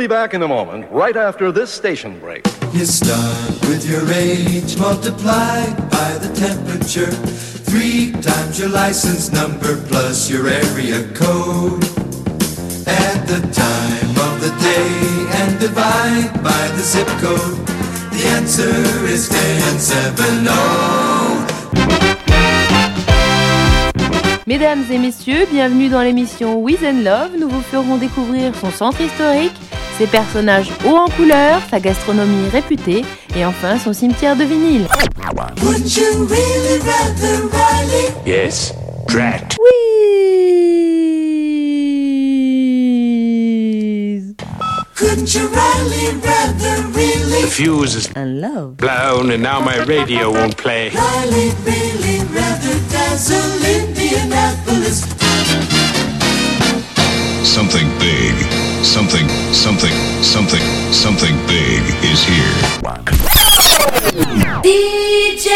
Be back in a moment, right after this station break. You start with your age multiplied by the temperature. Three times your license number plus your area code. Add the time of the day and divide by the zip code. The answer is 1070. Mesdames et messieurs, bienvenue dans l'émission With and Love. Nous vous ferons découvrir son centre historique, ses personnages hauts en couleur, sa gastronomie réputée et enfin son cimetière de vinyle. Would you really rather Riley? Yes, drat. You rather really? The fuse is and love. blown and now my radio won't play. Riley really rather dazzle Indianapolis. Something big, something, something, something, something big is here. DJ,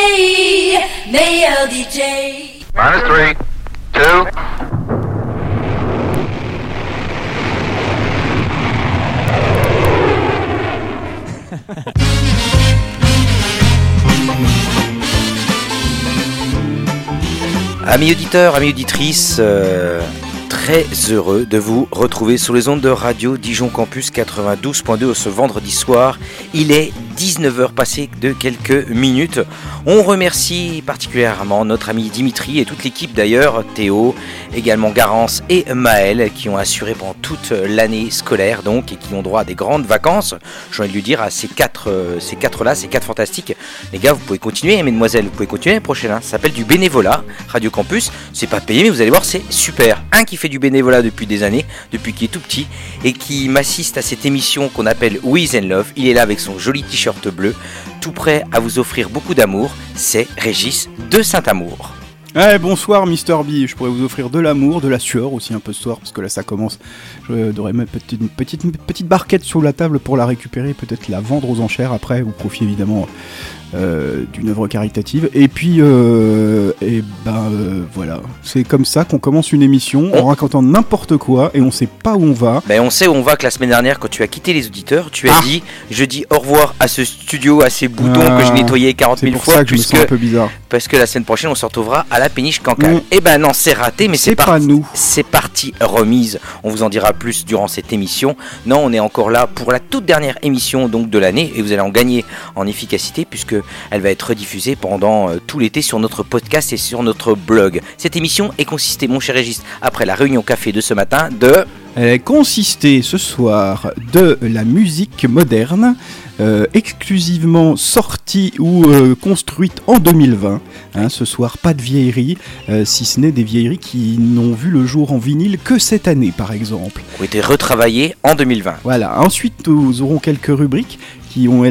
male DJ. Minus three, two, Amis auditeurs, amis auditrices, euh, très heureux de vous retrouver sur les ondes de radio Dijon Campus 92.2 ce vendredi soir. Il est 19h passé de quelques minutes. On remercie particulièrement notre ami Dimitri et toute l'équipe d'ailleurs, Théo, également Garance et Maël qui ont assuré pendant toute l'année scolaire donc et qui ont droit à des grandes vacances. J'ai envie de lui dire à ces quatre, euh, ces quatre là, ces quatre fantastiques. Les gars, vous pouvez continuer, mesdemoiselles, vous pouvez continuer l'année prochaine. hein. Ça s'appelle du bénévolat, Radio Campus. C'est pas payé, mais vous allez voir, c'est super. Un qui fait du bénévolat depuis des années, depuis qu'il est tout petit, et qui m'assiste à cette émission qu'on appelle With and Love. Il est là avec son joli t-shirt bleu, tout prêt à vous offrir beaucoup d'amour. C'est Régis de Saint-Amour. Eh, bonsoir Mister B, je pourrais vous offrir de l'amour, de la sueur aussi un peu ce soir, parce que là ça commence. Je devrais mettre une petite, petite barquette sur la table pour la récupérer, peut-être la vendre aux enchères après, au profit évidemment d'une œuvre caritative. Et puis, euh, et ben euh, voilà, c'est comme ça qu'on commence une émission en racontant n'importe quoi et on sait pas où on va. Ben, on sait où on va que la semaine dernière, quand tu as quitté les auditeurs, tu as Ah. dit Je dis au revoir à ce studio, à ces boutons Ah. que j'ai nettoyés 40 C'est 000 pour fois, ça que je me sens un peu bizarre. parce que la semaine prochaine, on se retrouvera à la péniche Cancale. Mm. Eh ben non, c'est raté, mais c'est pas parti. nous. C'est parti remise. On vous en dira plus durant cette émission. Non, on est encore là pour la toute dernière émission donc de l'année et vous allez en gagner en efficacité puisque elle va être rediffusée pendant euh, tout l'été sur notre podcast et sur notre blog. Cette émission est consistée, mon cher Régis, après la réunion café de ce matin, de Elle consistait ce soir de la musique moderne, euh, exclusivement sortie ou euh, construite en 2020. Hein, ce soir, pas de vieilleries, euh, si ce n'est des vieilleries qui n'ont vu le jour en vinyle que cette année, par exemple. ont été retravaillées en 2020. Voilà. Ensuite, nous aurons quelques rubriques qui ont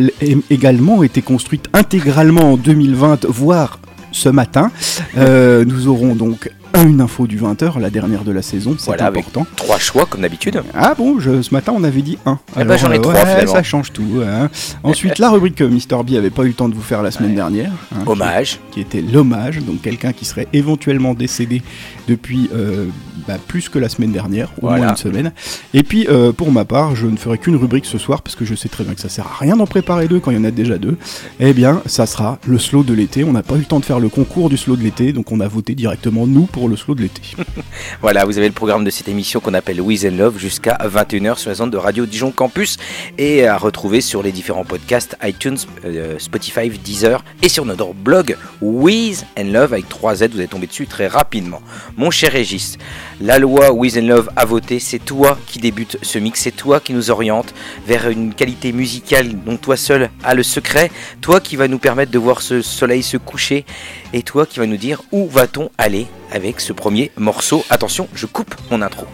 également été construites intégralement en 2020, voire ce matin. Euh, nous aurons donc une info du 20h, la dernière de la saison, c'est Voilà, avec important. trois choix comme d'habitude. Ah bon, je- ce matin on avait dit 1. Eh ben, j'en ai trois, finalement. ça change tout. hein. Ensuite, la rubrique que Mister B avait pas eu le temps de vous faire la semaine Ouais. dernière. hein, Hommage. Qui, qui était l'hommage, donc quelqu'un qui serait éventuellement décédé depuis euh, bah, plus que la semaine dernière, au Voilà. moins une semaine. Et puis euh, pour ma part, je ne ferai qu'une rubrique ce soir parce que je sais très bien que ça sert à rien d'en préparer deux quand il y en a déjà deux. Eh bien, ça sera le slow de l'été. On n'a pas eu le temps de faire le concours du slow de l'été, donc on a voté directement nous pour le slow de l'été. Voilà, vous avez le programme de cette émission qu'on appelle With and Love jusqu'à 21h sur les ondes de Radio Dijon Campus et à retrouver sur les différents podcasts iTunes, euh, Spotify, Deezer et sur notre blog With and Love avec 3 Z. Vous allez tomber dessus très rapidement. Mon cher Régis, la loi With and Love a voté. C'est toi qui débute ce mix. C'est toi qui nous oriente vers une qualité musicale dont toi seul as le secret. Toi qui va nous permettre de voir ce soleil se coucher et toi qui va nous dire où va-t-on aller avec ce premier morceau. Attention, je coupe mon intro.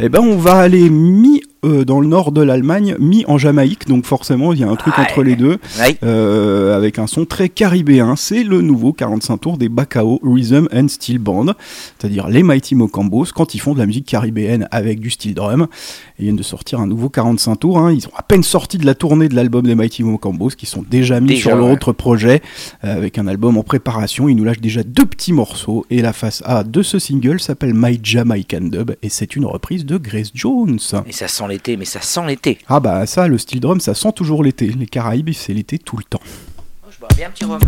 Eh ben, on va aller mi euh, dans le nord de l'Allemagne, mi en Jamaïque, donc forcément il y a un truc entre les deux, Ouais. euh, avec un son très caribéen. C'est le nouveau 45 tours des Bacao Rhythm and Steel Band, c'est-à-dire les Mighty Mocambos quand ils font de la musique caribéenne avec du steel drum. Ils viennent de sortir un nouveau 45 tours. hein. Ils ont à peine sorti de la tournée de l'album des Mighty Mocombos, qui sont déjà mis Déjà, sur leur ouais. autre projet, euh, avec un album en préparation. Ils nous lâchent déjà deux petits morceaux. Et la face A de ce single s'appelle My Jamaican Dub, et c'est une reprise de Grace Jones. Et ça sent l'été, mais ça sent l'été. Ah bah ça, le style drum, ça sent toujours l'été. Les Caraïbes, c'est l'été tout le temps. Oh, je bois bien un petit rhum.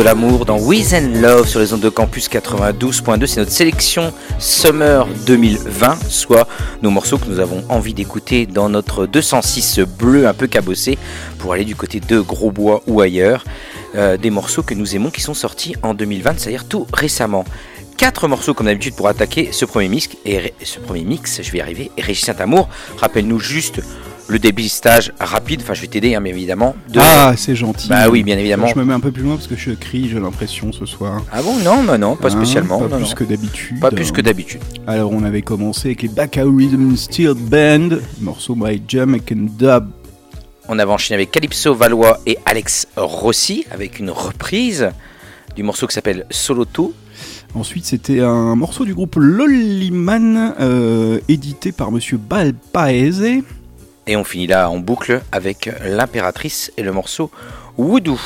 De l'amour dans With and Love sur les ondes de campus 92.2. C'est notre sélection Summer 2020, soit nos morceaux que nous avons envie d'écouter dans notre 206 bleu un peu cabossé pour aller du côté de Grosbois ou ailleurs. Euh, des morceaux que nous aimons qui sont sortis en 2020, c'est-à-dire tout récemment. Quatre morceaux comme d'habitude pour attaquer ce premier mix et ce premier mix, je vais y arriver. Et Régis Saint-Amour, rappelle-nous juste le dépistage rapide, enfin je vais t'aider hein, bien évidemment. de- Ah, c'est gentil. Bah oui, bien évidemment. Je me mets un peu plus loin parce que je crie, j'ai l'impression ce soir. Ah bon? Non, non, non, pas Hein, spécialement. Pas non, plus non. que d'habitude. Pas plus que d'habitude. Alors, on avait commencé avec les Bacao Rhythm Steel Band, morceau by Jamaican Dub. On avait enchaîné avec Calypso Valois et Alex Rossi avec une reprise du morceau qui s'appelle Solo 2. Ensuite, c'était un morceau du groupe Lolliman, euh, édité par Monsieur Balpaese. Et on finit là en boucle avec l'impératrice et le morceau Voodoo.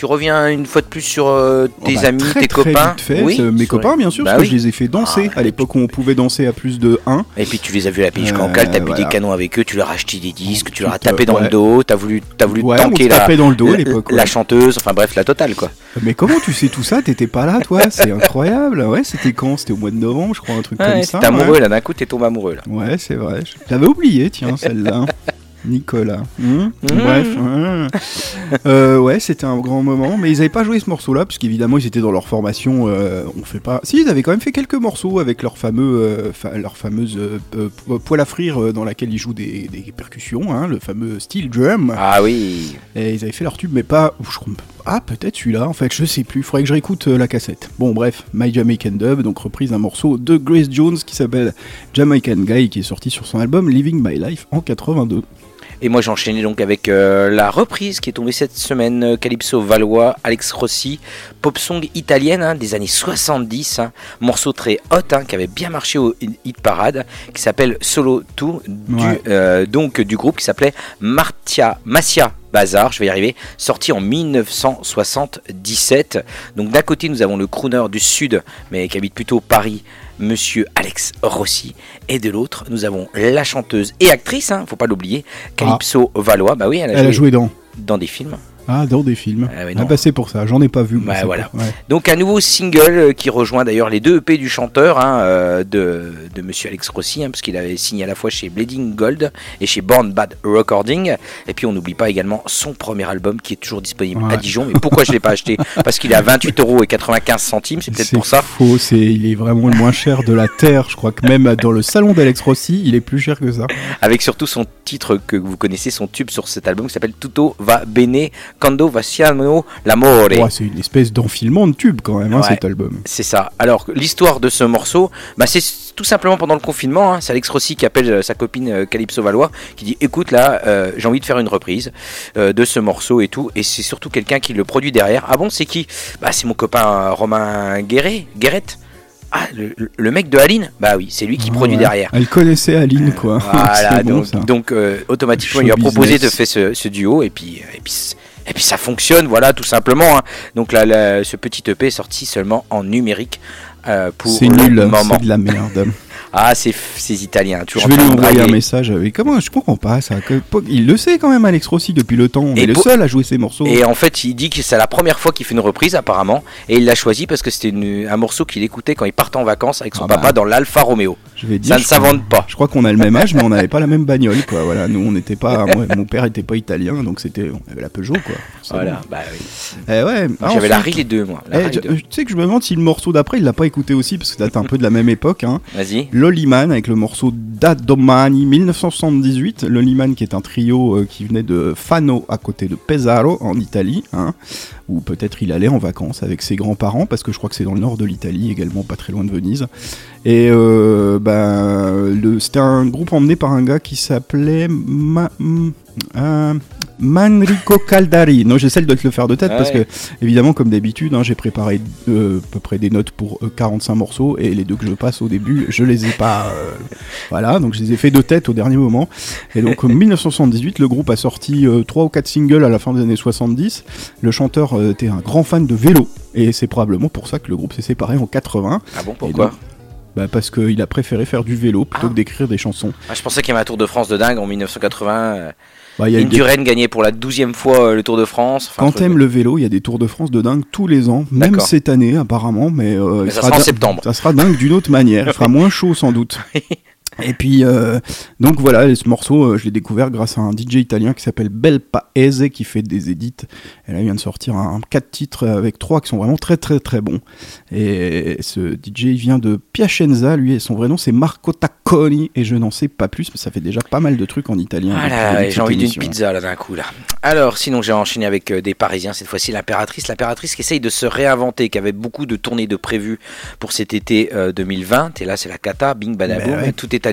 Tu reviens une fois de plus sur euh, tes Oh bah, amis, très, tes très copains. vite fait, oui. c'est mes copains bien sûr, Bah parce oui. que je les ai fait danser Ah, à l'époque où on pouvait danser à plus de 1. Et puis tu les as vus à la Euh, cancale, t'as bu voilà. des canons avec eux, tu leur as acheté des disques, tu leur as tapé dans ouais. le dos, t'as voulu, t'as voulu Ouais, tanker la, dans le dos à la- l'époque, la ouais. chanteuse, enfin bref, la totale quoi. Mais comment tu sais tout ça? T'étais pas là toi? C'est incroyable. Ouais, c'était quand? C'était au mois de novembre, je crois, un truc comme Ouais, ça. T'es amoureux ouais. là, d'un coup t'es tombé amoureux là. Ouais, c'est vrai. Je l'avais oublié, tiens, celle-là. Nicolas. Hmm Bref. hein. Euh, ouais, c'était un grand moment. Mais ils avaient pas joué ce morceau-là, parce qu'évidemment, ils étaient dans leur formation. euh, on fait pas. Si, ils avaient quand même fait quelques morceaux avec leur fameux, euh, fa- leur fameuse po- poêle à frire dans laquelle ils jouent des, des percussions, hein, le fameux steel drum. Ah oui. Et ils avaient fait leur tube, mais pas. je Ah, peut-être celui-là, en fait, je sais plus. Faudrait que je réécoute la cassette. Bon, bref, My Jamaican Dub, donc reprise d'un morceau de Grace Jones qui s'appelle Jamaican Guy, qui est sorti sur son album Living My Life en 82. Et moi j'ai enchaîné donc avec euh, la reprise qui est tombée cette semaine, euh, Calypso Valois, Alex Rossi, pop song italienne hein, des années 70, hein, morceau très hot hein, qui avait bien marché au hit parade, qui s'appelle Solo 2, du, Ouais. euh, donc du groupe qui s'appelait Martia, Massia Bazar, je vais y arriver, sorti en 1977. Donc d'un côté nous avons le crooner du sud, mais qui habite plutôt Paris, Monsieur Alex Rossi, et de l'autre nous avons la chanteuse et actrice, hein, faut pas l'oublier, Calypso Valois. Bah oui, elle a, Elle a joué dans. dans des films. Ah, dans des films. Ah oui, ah, bah c'est pour ça, j'en ai pas vu. Bah, voilà. ouais. Donc un nouveau single euh, qui rejoint d'ailleurs les deux EP du chanteur hein, euh, de, de Monsieur Alex Rossi, hein, parce qu'il avait signé à la fois chez Bleeding Gold et chez Born Bad Recording. Et puis on n'oublie pas également son premier album qui est toujours disponible Ouais. à Dijon. Mais pourquoi je l'ai pas acheté? Parce qu'il est à 28 euros et 95 centimes. C'est peut-être pour ça. faux, c'est, il est vraiment le moins cher de la Terre. Je crois que même dans le salon d'Alex Rossi, il est plus cher que ça. Avec surtout son titre que vous connaissez, son tube sur cet album qui s'appelle Tutto va bene quando va siano l'amore. C'est une espèce d'enfilement de tube quand même, hein, Ouais. cet album. C'est ça. Alors, l'histoire de ce morceau, bah, c'est tout simplement pendant le confinement. hein. C'est Alex Rossi qui appelle euh, sa copine euh, Calypso Valois, qui dit Écoute, là, euh, j'ai envie de faire une reprise euh, de ce morceau et tout. Et c'est surtout quelqu'un qui le produit derrière. Ah bon, c'est qui? Bah, c'est mon copain Romain Guéret. Guéret Ah, le, mec de Aline? Bah oui, c'est lui qui Ah, produit ouais. derrière. Elle connaissait Aline, quoi. Voilà, bon, donc, donc, euh, automatiquement, il a proposé de faire ce, ce duo et puis, et puis, et puis ça fonctionne, voilà, tout simplement. hein. Donc là, là, ce petit EP est sorti seulement en numérique euh, pour C'est le nul, moment. c'est de la merde. Ah, c'est ces Italiens, toujours Je vais lui envoyer un message avec. Comment Je comprends pas ça. Il le sait quand même, Alex Rossi, depuis le temps. On Et est le seul à jouer ses morceaux. Et en fait, il dit que c'est la première fois qu'il fait une reprise, apparemment, et il l'a choisi parce que c'était un morceau qu'il écoutait quand il partait en vacances avec son Ah bah. papa dans l'Alfa Romeo. Je vais dire, Ça ne s'invente pas. Je crois qu'on a le même âge, mais on n'avait pas la même bagnole, quoi. Voilà, nous, on n'était pas. moi, mon père était pas italien, donc c'était. On avait la Peugeot, quoi. Voilà, bon. bah oui. Eh ouais. Ah, J'avais la ensuite- Rallye 2, moi. la Eh, Rallye tu 2. tu sais que je me demande si le morceau d'après il l'a pas écouté aussi parce que ça date un peu de la même époque. Hein. Vas-y. Loliman avec le morceau Da Domani 1978. Loliman qui est un trio euh, qui venait de Fano à côté de Pesaro en Italie. Hein, ou peut-être il allait en vacances avec ses grands-parents parce que je crois que c'est dans le nord de l'Italie également pas très loin de Venise. Et euh, ben, c'était un groupe emmené par un gars qui s'appelait Ma- euh, Manrico Caldari. Non, j'essaie de te le faire de tête Ah parce ouais. que, évidemment, comme d'habitude, hein, j'ai préparé euh, à peu près des notes pour euh, 45 morceaux et les deux que je passe au début, je les ai pas. euh, voilà, donc je les ai fait de tête au dernier moment. Et donc en 1978, le groupe a sorti euh, trois ou quatre singles à la fin des années 70. Le chanteur euh, était un grand fan de vélo et c'est probablement pour ça que le groupe s'est séparé en 80. Ah bon, pourquoi? Bah parce qu'il a préféré faire du vélo plutôt Ah. que d'écrire des chansons. Ah, Je pensais qu'il y avait un Tour de France de dingue en 1980. euh, Bah, y a des- gagnait pour la douzième fois euh, le Tour de France. Enfin, Quand t'aimes le vélo, il y a des Tours de France de dingue tous les ans, même cette année apparemment, mais, euh, Mais ça sera en septembre. Ça sera dingue d'une autre manière, il fera moins chaud sans doute. Et puis, euh, donc voilà, ce morceau, euh, je l'ai découvert grâce à un DJ italien qui s'appelle Bel Paese, qui fait des édits. Et là, il vient de sortir un, quatre titres avec trois qui sont vraiment très très très bons. Et ce DJ, il vient de Piacenza, lui, et son vrai nom c'est Marco Tacconi, et je n'en sais pas plus, mais ça fait déjà pas mal de trucs en italien. Ah là j'ai envie d'une pizza là d'un coup là. Alors sinon j'ai enchaîné avec euh, des Parisiens cette fois-ci l'impératrice, l'impératrice qui essaye de se réinventer, qui avait beaucoup de tournées de prévues pour cet été euh, 2020 et là c'est la cata, bing badaboum, Ben ouais. tout est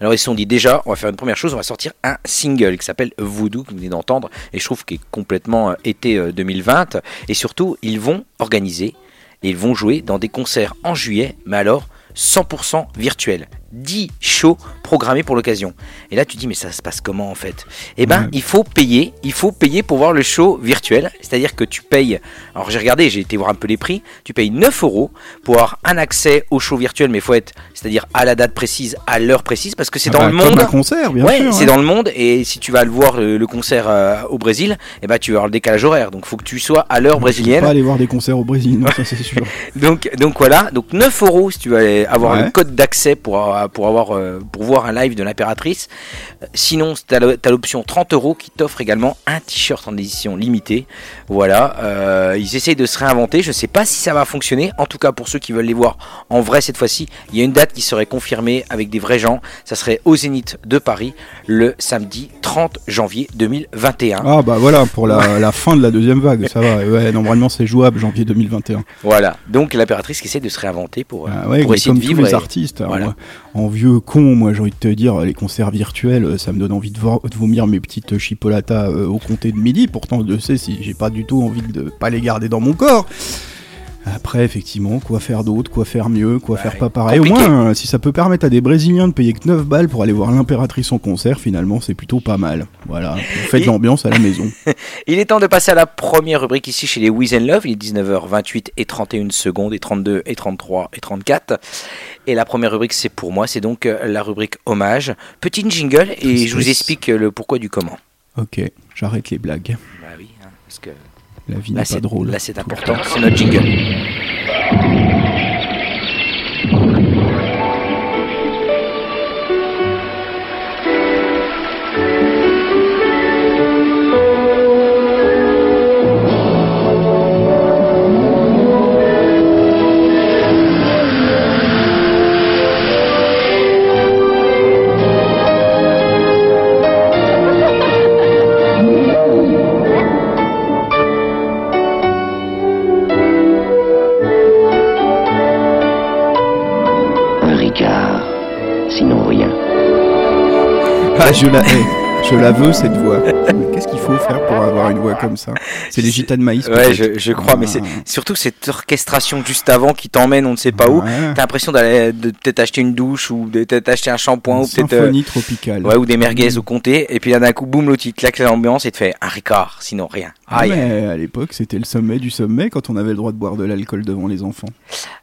Alors ils se sont dit déjà on va faire une première chose, on va sortir un single qui s'appelle Voodoo que vous venez d'entendre et je trouve qu'il est complètement euh, été euh, 2020 et surtout ils vont organiser et ils vont jouer dans des concerts en juillet mais alors 100% virtuel. 10 shows programmés pour l'occasion. Et là, tu dis, mais ça se passe comment en fait? Eh ben, Ouais. il faut payer. Il faut payer pour voir le show virtuel. C'est-à-dire que tu payes. Alors, j'ai regardé, j'ai été voir un peu les prix. Tu payes 9 euros pour avoir un accès au show virtuel, mais il faut être, c'est-à-dire à la date précise, à l'heure précise, parce que c'est Ah dans bah, le comme monde. un concert, bien ouais, sûr, c'est ouais. dans le monde. Et si tu vas le voir le, le concert euh, au Brésil, eh ben, tu vas avoir le décalage horaire. Donc, faut que tu sois à l'heure brésilienne. pas aller voir des concerts au Brésil, non, ça c'est sûr. Donc, donc voilà, donc 9 euros si tu veux avoir Ouais. le code d'accès pour, avoir- pour, avoir, euh, pour voir un live de l'impératrice. Euh, Sinon, tu as l'option 30 euros qui t'offre également un t-shirt en édition limitée. Voilà, euh, ils essayent de se réinventer. Je sais pas si ça va fonctionner. En tout cas, pour ceux qui veulent les voir en vrai cette fois-ci, il y a une date qui serait confirmée avec des vrais gens. Ça serait au Zénith de Paris le samedi 30 janvier 2021. Ah bah voilà, pour la, la fin de la deuxième vague, ça va. Ouais, normalement c'est jouable janvier 2021. Voilà, donc l'impératrice qui essaie de se réinventer pour, Ah ouais, pour essayer comme de vivre. tous les et- artistes. voilà. moi, en vieux con, moi j'ai envie de te dire, les concerts virtuels, euh, ça me donne envie de, vomir mes petites chipolatas euh, au comté de midi. Pourtant, je sais si j'ai pas du tout envie de pas les garder dans mon corps. Après, effectivement, quoi faire d'autre, quoi faire mieux, quoi faire pas pareil. Au compliqué. moins, euh, si ça peut permettre à des Brésiliens de payer que 9 balles pour aller voir l'impératrice en concert, finalement, c'est plutôt pas mal. Voilà, vous faites Et- l'ambiance à la maison. Il est temps de passer à la première rubrique ici chez les Wiz and Love. Il est 19h28 et 31 secondes et 32 et 33 et 34. Et la première rubrique, c'est pour moi, c'est donc euh, la rubrique hommage. Petit jingle et je vous explique le pourquoi du comment. Ok, j'arrête les blagues. Bah oui, hein, parce que La vie là n'est pas drôle. là c'est important, c'est notre jingle. Je la hais. Je la veux cette voix. Qu'est-ce qu'il faut faire pour avoir une voix comme ça C'est les gitans de maïs. Ouais, je, je crois, mais c'est Ah. surtout cette orchestration juste avant qui t'emmène on ne sait pas où. Ouais. T'as l'impression d'aller peut-être acheter une douche ou de peut-être acheter un shampoing ou peut-être euh, Symphonie tropicale. ouais, ou des merguez au comté. Et puis d'un coup, boum, l'autre il claque l'ambiance et te fait un Ricard, sinon rien. Ah, mais à l'époque, c'était le sommet du sommet quand on avait le droit de boire de l'alcool devant les enfants.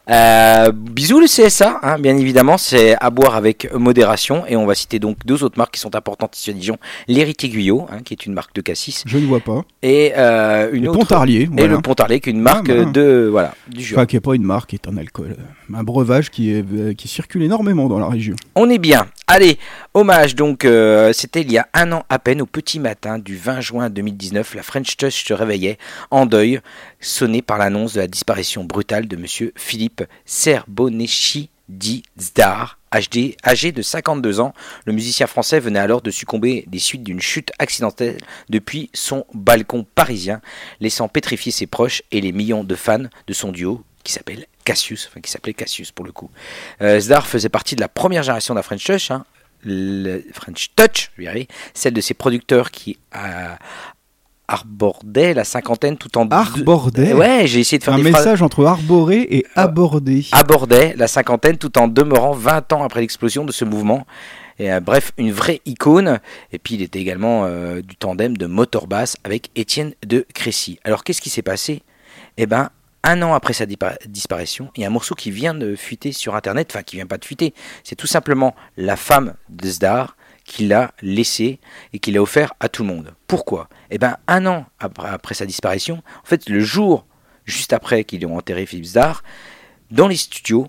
Euh, bisous le CSA, hein, bien évidemment, c'est à boire avec modération. Et on va citer donc deux autres marques qui sont importantes ici à Dijon. L'Héritier Guyot, hein, qui est une marque de cassis. Je ne vois pas. Et euh, une Le autre. Pontarlier, Et le Pontarlier, qui est une marque Ah, de. Voilà, du Jura. Enfin, qui n'est pas une marque, qui est un alcool. euh, Un breuvage qui, est, euh, qui circule énormément dans la région. On est bien. Allez, hommage donc, euh, c'était il y a un an à peine, au petit matin du 20 juin 2019, la French Touch se réveillait en deuil, sonné par l'annonce de la disparition brutale de monsieur Philippe Serboneschi dit Zdar, HD, âgé de 52 ans. Le musicien français venait alors de succomber des suites d'une chute accidentelle depuis son balcon parisien, laissant pétrifier ses proches et les millions de fans de son duo qui s'appelle Cassius, enfin qui s'appelait Cassius pour le coup. Euh, Zdar faisait partie de la première génération de French Touch, hein, le French Touch, je arriver, celle de ces producteurs qui euh, arbordaient la cinquantaine tout en Arbordait Ouais, j'ai essayé de faire Un des phrases- message entre arborer et aborder. abordait la cinquantaine tout en demeurant 20 ans après l'explosion de ce mouvement. Et, euh, bref, une vraie icône. Et puis il était également euh, du tandem de Motorbass avec Étienne de Crécy. Alors qu'est-ce qui s'est passé? Eh ben, un an après sa disparition, il y a un morceau qui vient de fuiter sur Internet, enfin qui vient pas de fuiter, c'est tout simplement la femme de Zdar qui l'a laissé et qui l'a offert à tout le monde. Pourquoi? Eh ben, un an après, après sa disparition, en fait, le jour juste après qu'ils ont enterré Philippe Zdar, dans les studios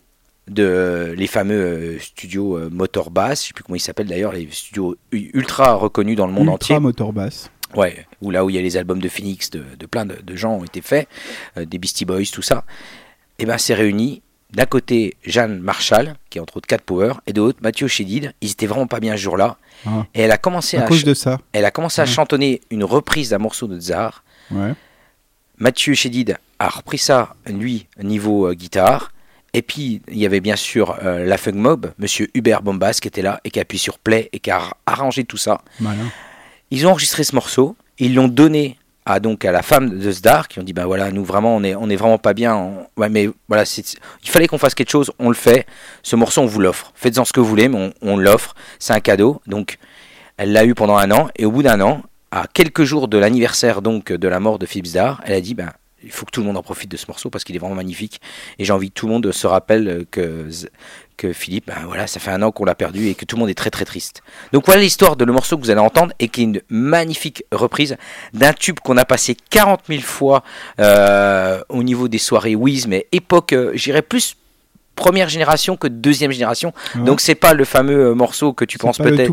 de les fameux euh, studios euh, Motor Bass, je sais plus comment ils s'appellent d'ailleurs, les studios ultra reconnus dans le monde Ultra entier. motor bass. Ouais, où là où il y a les albums de Phoenix, de, de plein de, de gens ont été faits, euh, des Beastie Boys, tout ça. Et ben c'est réuni. D'un côté, Jeanne Marshall, qui est entre autres Cat Power, et de l'autre, Mathieu Chédid. Ils étaient vraiment pas bien ce jour-là. Ah. Et elle a commencé À à, cause de ça. elle a commencé à Ouais. chantonner une reprise d'un morceau de Tsar. Ouais. Mathieu Chédid a repris ça, lui, niveau euh, guitare. Et puis, il y avait bien sûr euh, la Funk Mob, monsieur Hubert Bombas, qui était là et qui a appuyé sur play et qui a ar- arrangé tout ça. Ils ont enregistré ce morceau, ils l'ont donné à donc à la femme de Zdar qui ont dit ben voilà nous vraiment on est vraiment pas bien ouais mais voilà il fallait qu'on fasse quelque chose on le fait. Ce morceau on vous l'offre. Faites-en ce que vous voulez mais on, l'offre. C'est un cadeau. Donc elle l'a eu pendant un an. Et au bout d'un an à quelques jours de l'anniversaire donc de la mort de Philippe Zdar elle a dit ben il faut que tout le monde en profite de ce morceau parce qu'il est vraiment magnifique. Et j'ai envie que tout le monde se rappelle que que Philippe ben voilà ça fait un an qu'on l'a perdu et que tout le monde est très très triste donc voilà l'histoire de le morceau que vous allez entendre et qui est une magnifique reprise d'un tube qu'on a passé 40 000 fois euh, au niveau des soirées Wiz, mais époque, euh, j'irais plus première génération que deuxième génération. Ouais. Donc c'est pas le fameux euh, morceau que tu penses peut-être.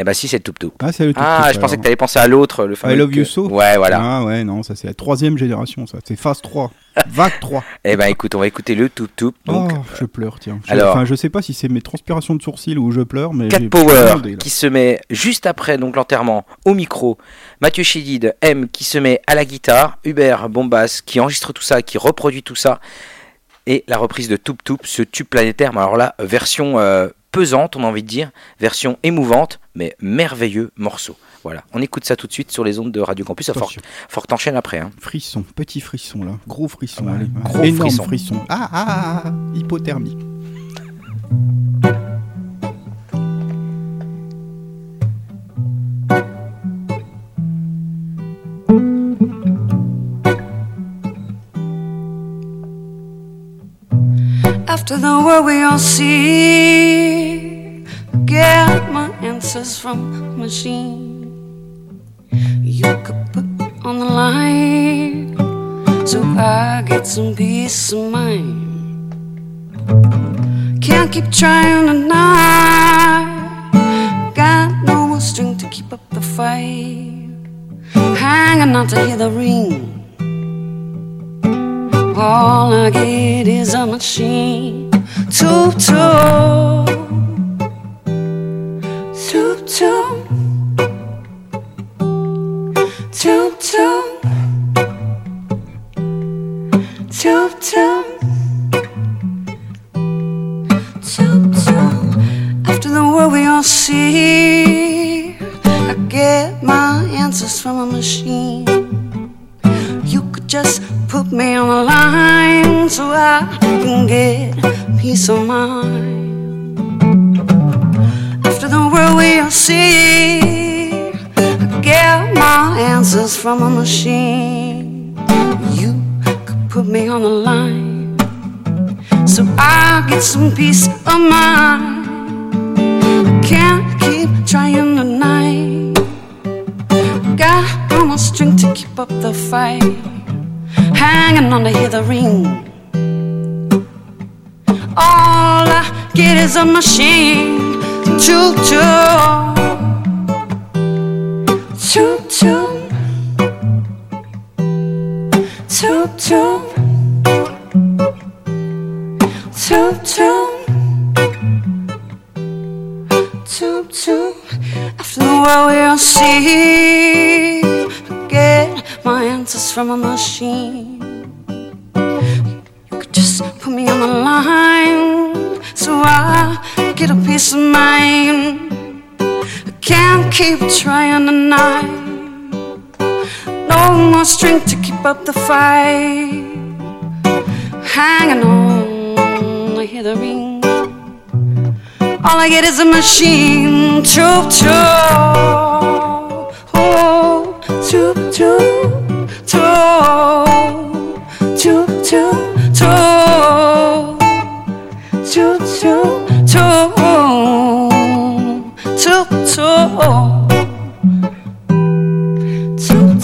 Eh ben si c'est le Toup Toup. Ah, c'est le Toup Ah, je pensais que tu allais penser à l'autre, le fameux. I Love que- You So Ouais, voilà. Ah ouais, non, ça c'est la troisième génération, ça. C'est Phase 3. Vague 3. Eh ben écoute, on va écouter le Toup Toup. Donc oh, je pleure, tiens. Alors- enfin, je sais pas si c'est mes transpirations de sourcils ou je pleure, mais. Cat Power qui se met juste après donc l'enterrement au micro, Mathieu Chédid M qui se met à la guitare, Hubert Bombas qui enregistre tout ça, qui reproduit tout ça, et la reprise de Toup Toup, ce tube planétaire, mais alors là, version euh, pesante, on a envie de dire, version émouvante, mais merveilleux morceau. Voilà, on écoute ça tout de suite sur les ondes de Radio Campus, fort, fort t'enchaînes après. Hein. Frisson, petit frisson là. Gros frisson, Ah allez. gros Énorme frisson. frisson. Ah, ah, ah, ah, hypothermie. After the world we all see, get my answers from machine. You could put on the line, so I get some peace of mind. Can't keep trying to tonight. Got no more strength to keep up the fight. Hanging on to hear the ring. All I get is a machine. Toop toop. Toop toop. Toop toop. Toop toop. After the world we all see, I get my answers from a machine. Just put me on the line so I can get peace of mind. After the world we all see, I get my answers from a machine. You could put me on the line so I get some peace of mind. I can't keep trying tonight. Got no more strength to keep up the fight. Hanging on the ring. All I get is a machine. Choo choo. Choo choo. Choo choo. Choo choo. Choo choo. After the world we all see, my answers from a machine. You could just put me on the line so I get a peace of mind. I can't keep trying tonight. No more strength to keep up the fight. Hanging on, I hear the ring. All I get is a machine. Choop choop. Oh, choop choop. soul. Toot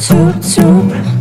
toot, toot.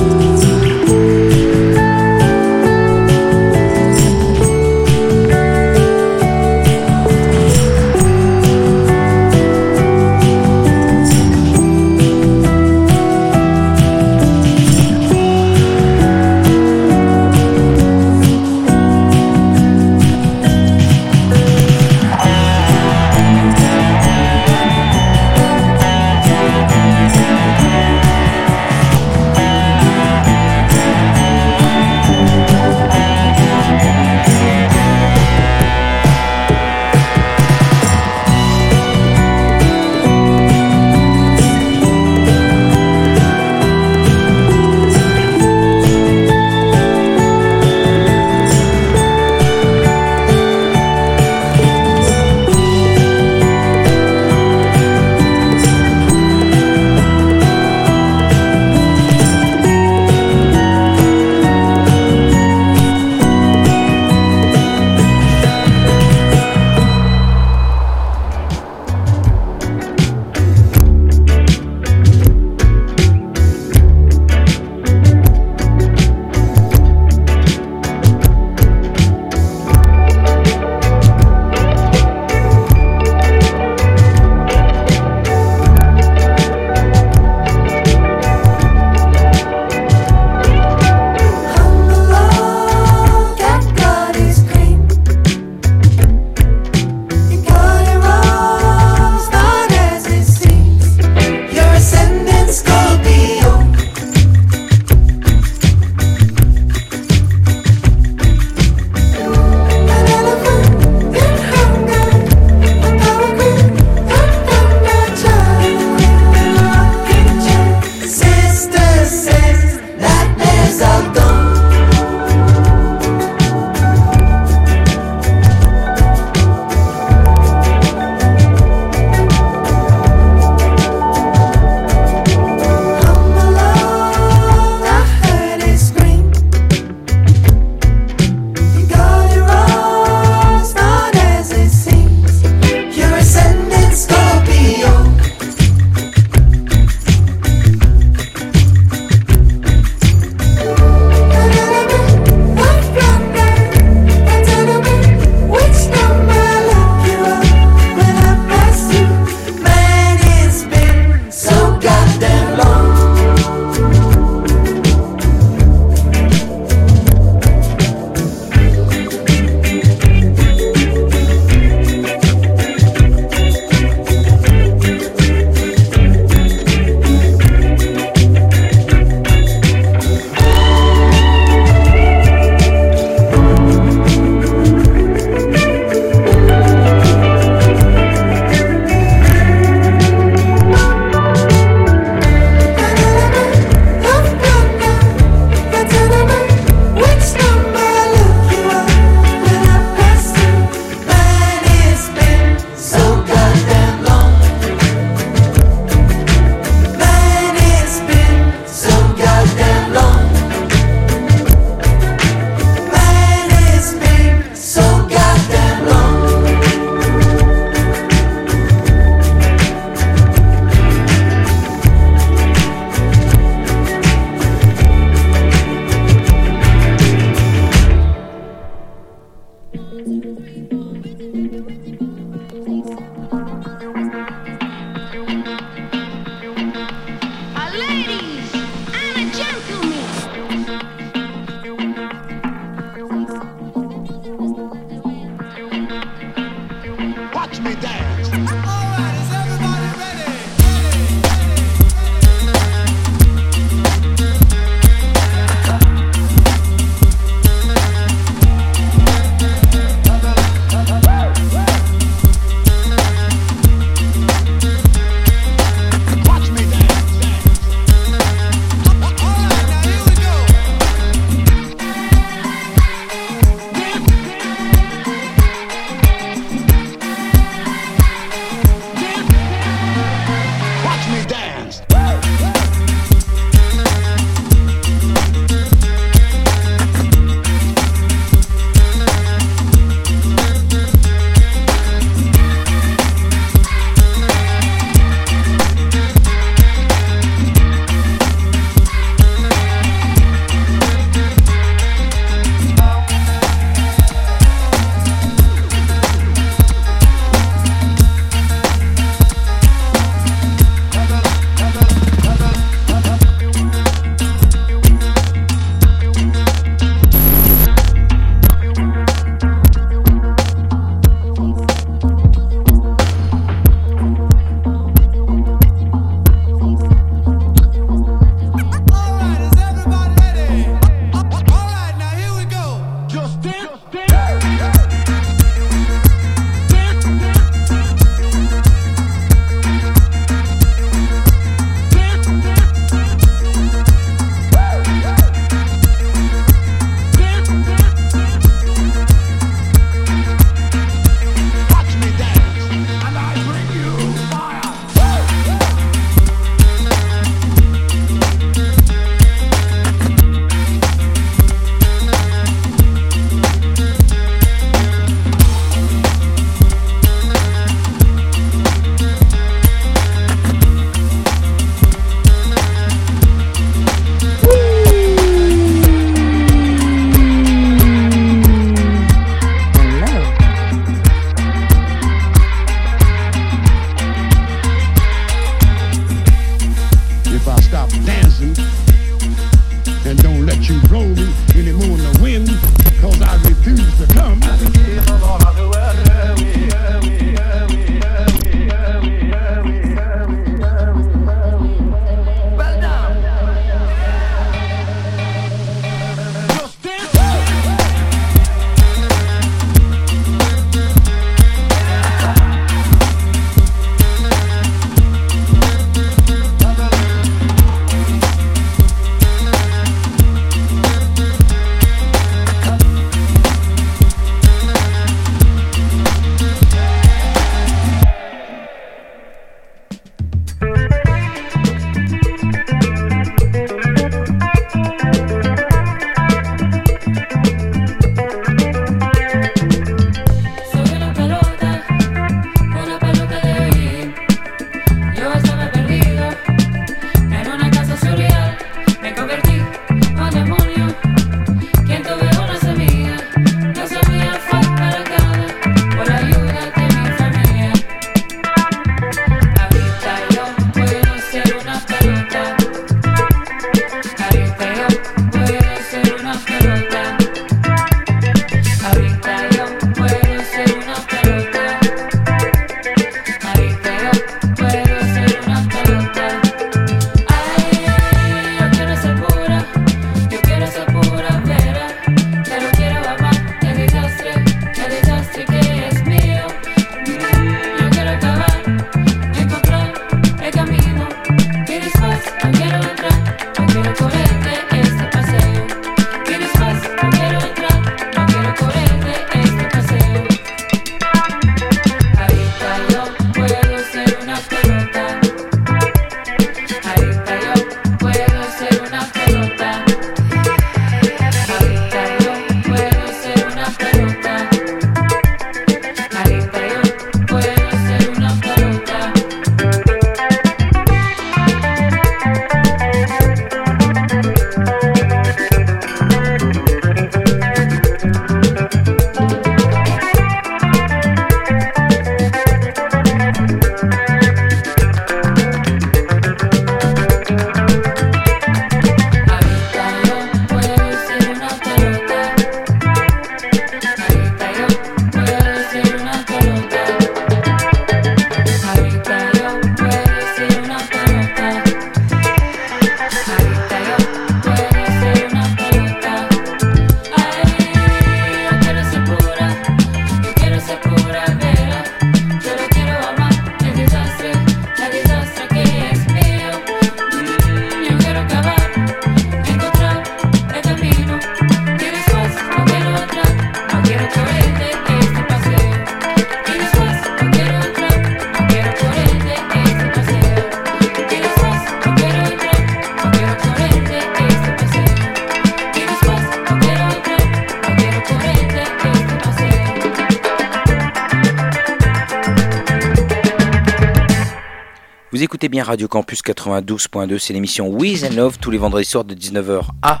Vous écoutez bien Radio Campus 92.2, c'est l'émission With and Love tous les vendredis soirs de 19h à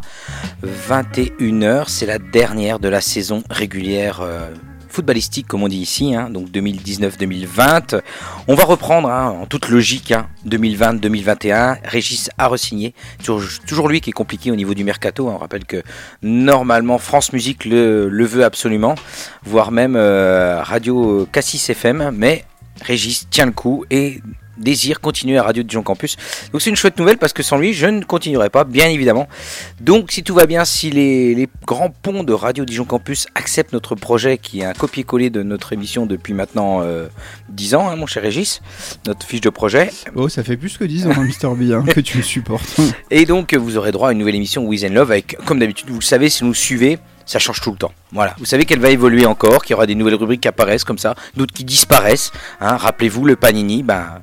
21h. C'est la dernière de la saison régulière euh, footballistique, comme on dit ici, hein, donc 2019-2020. On va reprendre hein, en toute logique hein, 2020-2021. Régis a resigné. Toujours, lui qui est compliqué au niveau du mercato. hein. On rappelle que normalement France Musique le, le veut absolument, voire même euh, Radio Cassis FM, mais Régis tient le coup et désire continuer à Radio Dijon Campus. Donc c'est une chouette nouvelle parce que sans lui, je ne continuerai pas, bien évidemment. Donc si tout va bien, si les, les grands ponts de Radio Dijon Campus acceptent notre projet qui est un copier-coller de notre émission depuis maintenant euh, 10 ans, hein, mon cher Régis, notre fiche de projet. Oh, ça fait plus que 10 ans, hein, Mr. B, hein, que tu le supportes. Et donc vous aurez droit à une nouvelle émission With and Love avec, comme d'habitude, vous le savez, si vous nous suivez, ça change tout le temps. Voilà, vous savez qu'elle va évoluer encore, qu'il y aura des nouvelles rubriques qui apparaissent comme ça, d'autres qui disparaissent. hein. Rappelez-vous, le Panini, ben,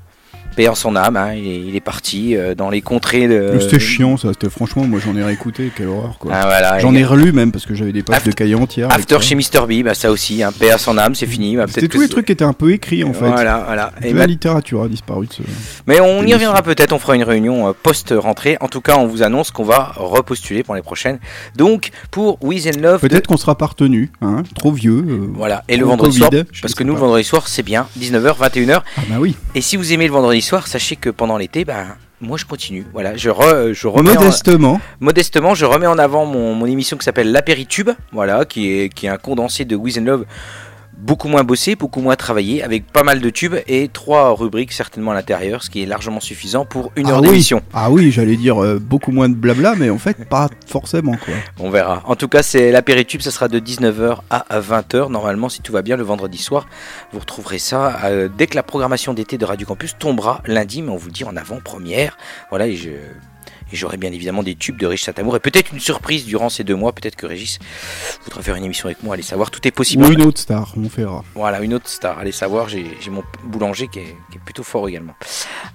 paix en son âme, hein, il, est, il est parti euh, dans les contrées de... C'était chiant, ça. C'était franchement, moi j'en ai réécouté, quelle horreur quoi. Ah, voilà, J'en ai relu même parce que j'avais des pages de cahiers entières. After chez Mr. B, bah, ça aussi, hein, paix à son âme, c'est fini. bah, C'était tous les trucs qui étaient un peu écrits en fait. Voilà, voilà. Et Et ma- la littérature a disparu de ce. Mais on y reviendra peut-être, on fera une réunion euh, post-rentrée. En tout cas, on vous annonce qu'on va repostuler pour les prochaines. Donc, pour With and Love. Peut-être qu'on sera pas retenu, hein, trop vieux. euh, Voilà, et le vendredi Covid, soir, parce que nous, le vendredi soir, c'est bien, 19h, 21h. Ah bah oui. Et si vous aimez le vendredi soir, sachez que pendant l'été, ben, moi je continue. Voilà, je, re- je remets en- Modestement. modestement, je remets en avant mon, mon émission qui s'appelle l'apéritube, voilà, qui est, qui est un condensé de With and Love beaucoup moins bossé, beaucoup moins travaillé, avec pas mal de tubes et trois rubriques certainement à l'intérieur, ce qui est largement suffisant pour une ah heure oui. d'émission. Ah oui, j'allais dire euh, beaucoup moins de blabla, mais en fait pas forcément quoi. On verra. En tout cas, c'est l'apéritube, ça sera de 19h à 20h. Normalement, si tout va bien, le vendredi soir, vous retrouverez ça euh, dès que la programmation d'été de Radio Campus tombera lundi, mais on vous le dit en avant-première. Voilà, et je. Et j'aurai bien évidemment des tubes de Régis Satamour et peut-être une surprise durant ces deux mois. Peut-être que Régis voudra faire une émission avec moi. Allez savoir, tout est possible. Ou une autre star, on verra. Voilà, une autre star. Allez savoir, j'ai mon boulanger qui est, qui est plutôt fort également.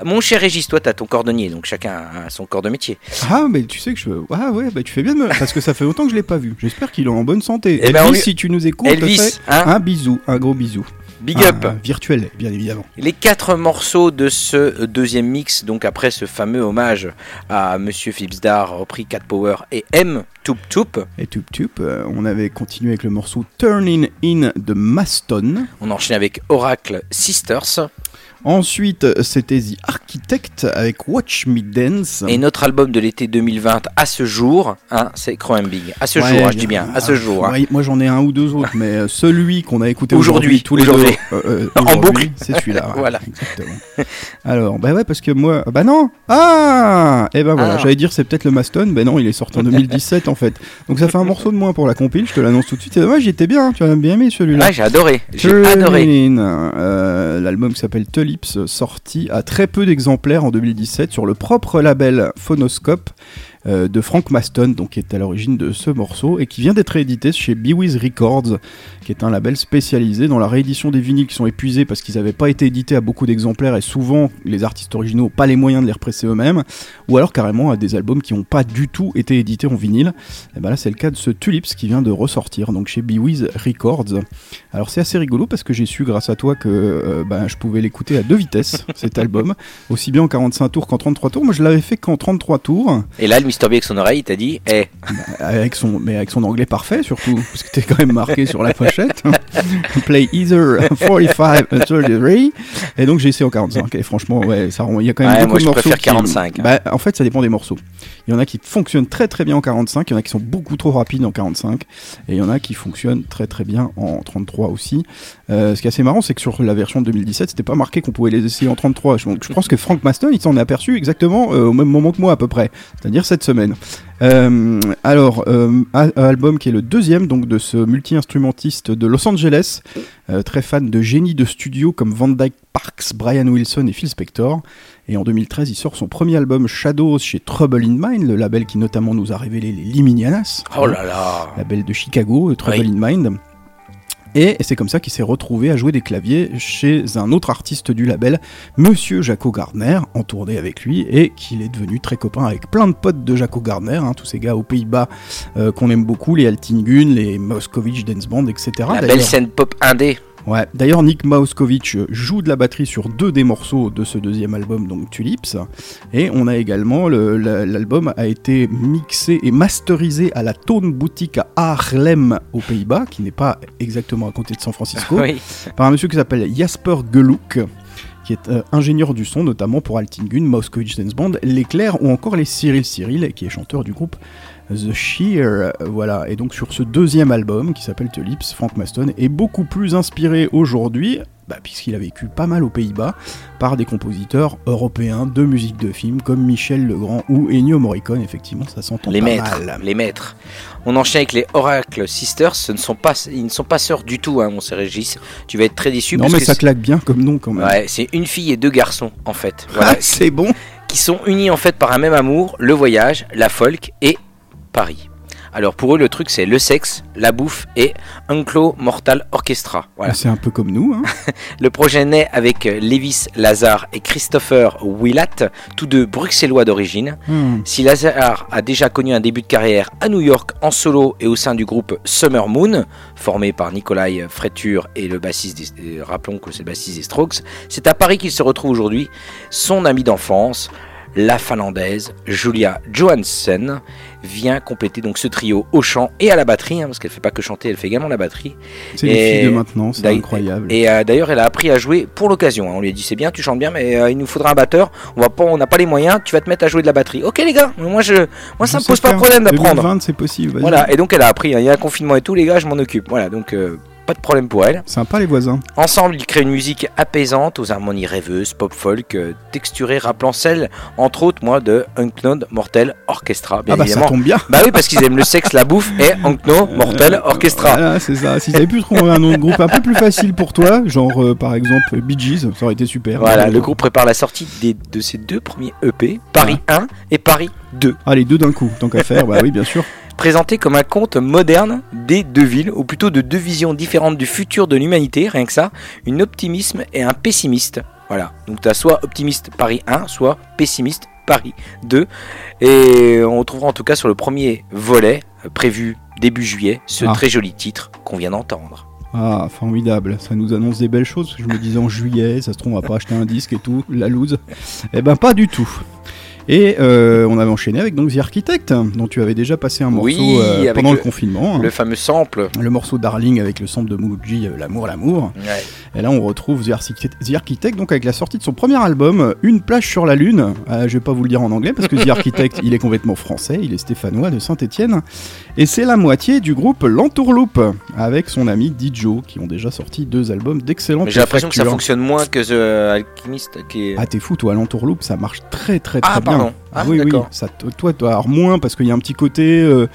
Mon cher Régis, toi, tu as ton cordonnier, donc chacun a son corps de métier. Ah mais tu sais que je. Ah ouais, bah tu fais bien de me. Parce que ça fait longtemps que je l'ai pas vu. J'espère qu'il est en bonne santé. Eh ben, Elvis, on si tu nous écoutes, Elvis, hein un bisou, un gros bisou. Big up Virtuel, bien évidemment. Les quatre morceaux de ce deuxième mix, donc après ce fameux hommage à Monsieur Philips Dar, repris Cat Power et M Toup Toup. Et Tup Tup, euh, on avait continué avec le morceau Turning In de Maston. On enchaîne avec Oracle Sisters. Ensuite, c'était The Architect avec Watch Me Dance. Et notre album de l'été 2020 à ce jour, hein, c'est Big. À ce Ouais, jour, hein, je dis bien, à ce ah, jour. hein. moi j'en ai un ou deux autres, mais euh, celui qu'on a écouté Aujourd'hui, tous les aujourd'hui. deux, euh, euh, En boucle. c'est celui-là. Voilà. Exactement. Alors, bah ouais, parce que moi, bah non, ah, et ben voilà, Ah. j'allais dire c'est peut-être le Maston, ben non, il est sorti en 2017 en fait. Donc ça fait un morceau de moins pour la compile, je te l'annonce tout de suite. C'est dommage, j'étais bien, tu as bien aimé celui-là. Ah, j'ai adoré, j'ai adoré. Euh, L'album qui s'appelle Sorti à très peu d'exemplaires en 2017 sur le propre label Phonoscope euh, de Frank Maston, donc qui est à l'origine de ce morceau et qui vient d'être édité chez Bewiz Records, qui est un label spécialisé dans la réédition des vinyles qui sont épuisés parce qu'ils n'avaient pas été édités à beaucoup d'exemplaires et souvent les artistes originaux n'ont pas les moyens de les represser eux-mêmes, ou alors carrément à des albums qui n'ont pas du tout été édités en vinyle. Et ben là c'est le cas de ce Tulips qui vient de ressortir donc chez Bewiz Records. Alors c'est assez rigolo parce que j'ai su grâce à toi que euh, ben, je pouvais l'écouter à deux vitesses cet album, aussi bien en 45 tours qu'en 33 tours. Moi je l'avais fait qu'en 33 tours. Et là, le Mr. B avec son oreille, il t'a dit, eh, Avec son, mais avec son anglais parfait surtout, parce que t'es quand même marqué sur la pochette. Play either 45 or 33. Et donc j'ai essayé en 45. Et franchement, ouais, ça, il y a quand même Ouais, beaucoup moi, de je morceaux. préfère qui- 45, hein. Bah, en fait, ça dépend des morceaux. Il y en a qui fonctionnent très très bien en 45, il y en a qui sont beaucoup trop rapides en 45, et il y en a qui fonctionnent très très bien en 33 aussi. Euh, ce qui est assez marrant, c'est que sur la version de 2017, c'était pas marqué qu'on pouvait les essayer en 33. Donc je pense que Frank Maston, il s'en est aperçu exactement euh, au même moment que moi à peu près, c'est-à-dire cette semaine. Euh, alors, album qui est le deuxième donc de ce multi-instrumentiste de Los Angeles, très fan de génies de studio comme Van Dyke Parks, Brian Wilson et Phil Spector. Et en 2013, il sort son premier album Shadows chez Trouble in Mind, le label qui notamment nous a révélé les Liminianas. oh là là. Label de Chicago, Trouble Oui. in Mind. Et c'est comme ça qu'il s'est retrouvé à jouer des claviers chez un autre artiste du label, Monsieur Jaco Gardner, en tournée avec lui, et qu'il est devenu très copain avec plein de potes de Jaco Gardner, hein, tous ces gars aux Pays-Bas euh, qu'on aime beaucoup, les Altingun, les Moscovich Dance Band, etc. La belle scène pop indé. Ouais, d'ailleurs Nick Mauskovic joue de la batterie sur deux des morceaux de ce deuxième album, donc Tulips. Et on a également, le- la- l'album a été mixé et masterisé à la Tone Boutique à Haarlem aux Pays-Bas, qui n'est pas exactement à côté de San Francisco, Oui. par un monsieur qui s'appelle Jasper Gelouk qui est euh, ingénieur du son, notamment pour Altingun, Mauskovic Dance Band, L'Éclair ou encore les Cyril Cyril, qui est chanteur du groupe The Sheer. Voilà, et donc sur ce deuxième album qui s'appelle Tulips, Frank Maston est beaucoup plus inspiré aujourd'hui, bah, puisqu'il a vécu pas mal aux Pays-Bas, par des compositeurs européens de musique de film comme Michel Legrand ou Ennio Morricone. Effectivement, ça s'entend Les pas maîtres, mal. les maîtres. On enchaîne avec les Oracle Sisters. Ce ne sont pas, ils ne sont pas sœurs du tout, hein, mon Régis. Tu vas être très déçu. Non, parce mais que ça claque bien comme nom quand même. Ouais, c'est une fille et deux garçons en fait. Voilà, Ah, c'est bon. qui sont unis en fait par un même amour, le voyage, la folk et Paris. Alors pour eux, le truc c'est le sexe, la bouffe et Unclo Mortal Orchestra. Voilà. C'est un peu comme nous. Hein. Le projet naît avec euh, Lévis Lazare et Christopher Willett, tous deux bruxellois d'origine. Hmm. Si Lazare a déjà connu un début de carrière à New York en solo et au sein du groupe Summer Moon, formé par Nikolai Freture et le bassiste, des- euh, rappelons que c'est le bassiste des Strokes, c'est à Paris qu'il se retrouve aujourd'hui. Son ami d'enfance, la finlandaise Julia Johansen, vient compléter donc ce trio au chant et à la batterie, hein, parce qu'elle fait pas que chanter, elle fait également la batterie. C'est les Et- filles de maintenant, c'est incroyable. Et euh, d'ailleurs, elle a appris à jouer pour l'occasion. hein. On lui a dit c'est bien, tu chantes bien, mais euh, il nous faudra un batteur. On va pas, on n'a pas les moyens. Tu vas te mettre à jouer de la batterie. Ok les gars, moi je, moi ça me pose pas de problème d'apprendre. 2020, c'est possible. Voilà. Et donc elle a appris. hein. Il y a un confinement et tout, les gars, je m'en occupe. Voilà. Donc euh, pas de problème pour elle. Sympa les voisins. Ensemble, ils créent une musique apaisante aux harmonies rêveuses, pop folk, euh, texturée, rappelant celle, entre autres, moi, de Unknown Mortel Orchestra. Bien ah bah évidemment. ça tombe bien. Bah oui, parce qu'ils aiment le sexe, la bouffe et Unknown Mortel Orchestra. Voilà, c'est ça. Si t'avais pu trouver un nom de groupe un peu plus facile pour toi, genre euh, par exemple Bee Gees, ça aurait été super. Voilà, Euh, le groupe prépare la sortie des- de ses deux premiers EP, Paris 1 et Paris 2. Ah, les deux d'un coup, tant qu'à faire, bah oui, bien sûr. Présenté comme un conte moderne des deux villes, ou plutôt de deux visions différentes du futur de l'humanité, rien que ça, un optimisme et un pessimiste. Voilà, donc tu as soit optimiste Paris 1, soit pessimiste Paris 2. Et on retrouvera en tout cas sur le premier volet, euh, prévu début juillet, ce Ah. très joli titre qu'on vient d'entendre. Ah, formidable. Ça nous annonce des belles choses. parce que Je me disais en juillet, ça se trouve, on va pas acheter un disque et tout, la loose. Eh ben, pas du tout. Et euh, on avait enchaîné avec donc The Architect, dont tu avais déjà passé un morceau Oui, euh, pendant le, le- confinement. hein. Le fameux sample. Le morceau Darling avec le sample de Mouloudji, euh, L'amour, l'amour. Ouais. Et là, on retrouve The Architect, The Architect, donc avec la sortie de son premier album, Une plage sur la lune. Euh, je vais pas vous le dire en anglais parce que The Architect, il est complètement français, il est stéphanois de Saint-Étienne. Et c'est la moitié du groupe L'Entourloupe avec son ami Dijo, qui ont déjà sorti deux albums d'excellente Mais j'ai l'impression que ça fonctionne moins que The Alchemist. Qui est... Ah t'es fou toi, l'entourloupe ça marche très très très Ah, bien. Pardon. Ah, oui oui, ça, toi toi alors moins parce qu'il y a un petit côté euh,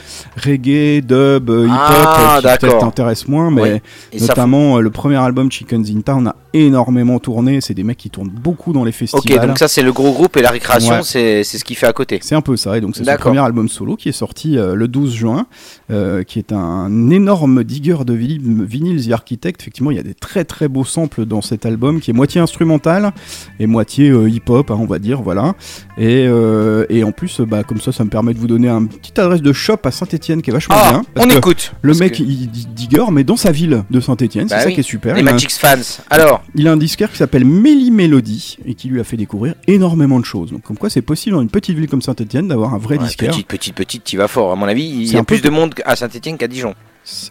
reggae, dub, euh, hip-hop Ah, euh, qui peut-être d'accord. t'intéresse moins, mais Oui. Et ça notamment le premier album Chickens in Town a énormément tourné, c'est des mecs qui tournent beaucoup dans les Ok, festivals. donc ça c'est le gros groupe et la récréation, Ouais. c'est c'est ce qu'il fait à côté. C'est un peu ça, et donc c'est son premier album solo qui est sorti euh, le 12 juin, euh, qui est un énorme digger de vinyle, vinyle The Architect. Effectivement, il y a des très très beaux samples dans cet album qui est moitié instrumental et moitié hip-hop, hein, on va dire, voilà. Et, euh, et en plus, euh, bah, comme ça, ça me permet de vous donner une petite adresse de shop à Saint-Etienne qui est vachement Ah, bien. parce on que écoute. Le mec, que- il dit digger, mais dans sa ville de Saint-Etienne, Bah c'est ça qui est super. Les Il a un- Magic fans. Alors, il a un disquaire qui s'appelle Méli Melody et qui lui a fait découvrir énormément de choses. Donc, comme quoi, c'est possible dans une petite ville comme Saint-Etienne d'avoir un vrai ouais, disquaire. petite, petite, petite, tu vas fort. À mon avis, il y a un peu plus de monde à Saint-Etienne qu'à Dijon.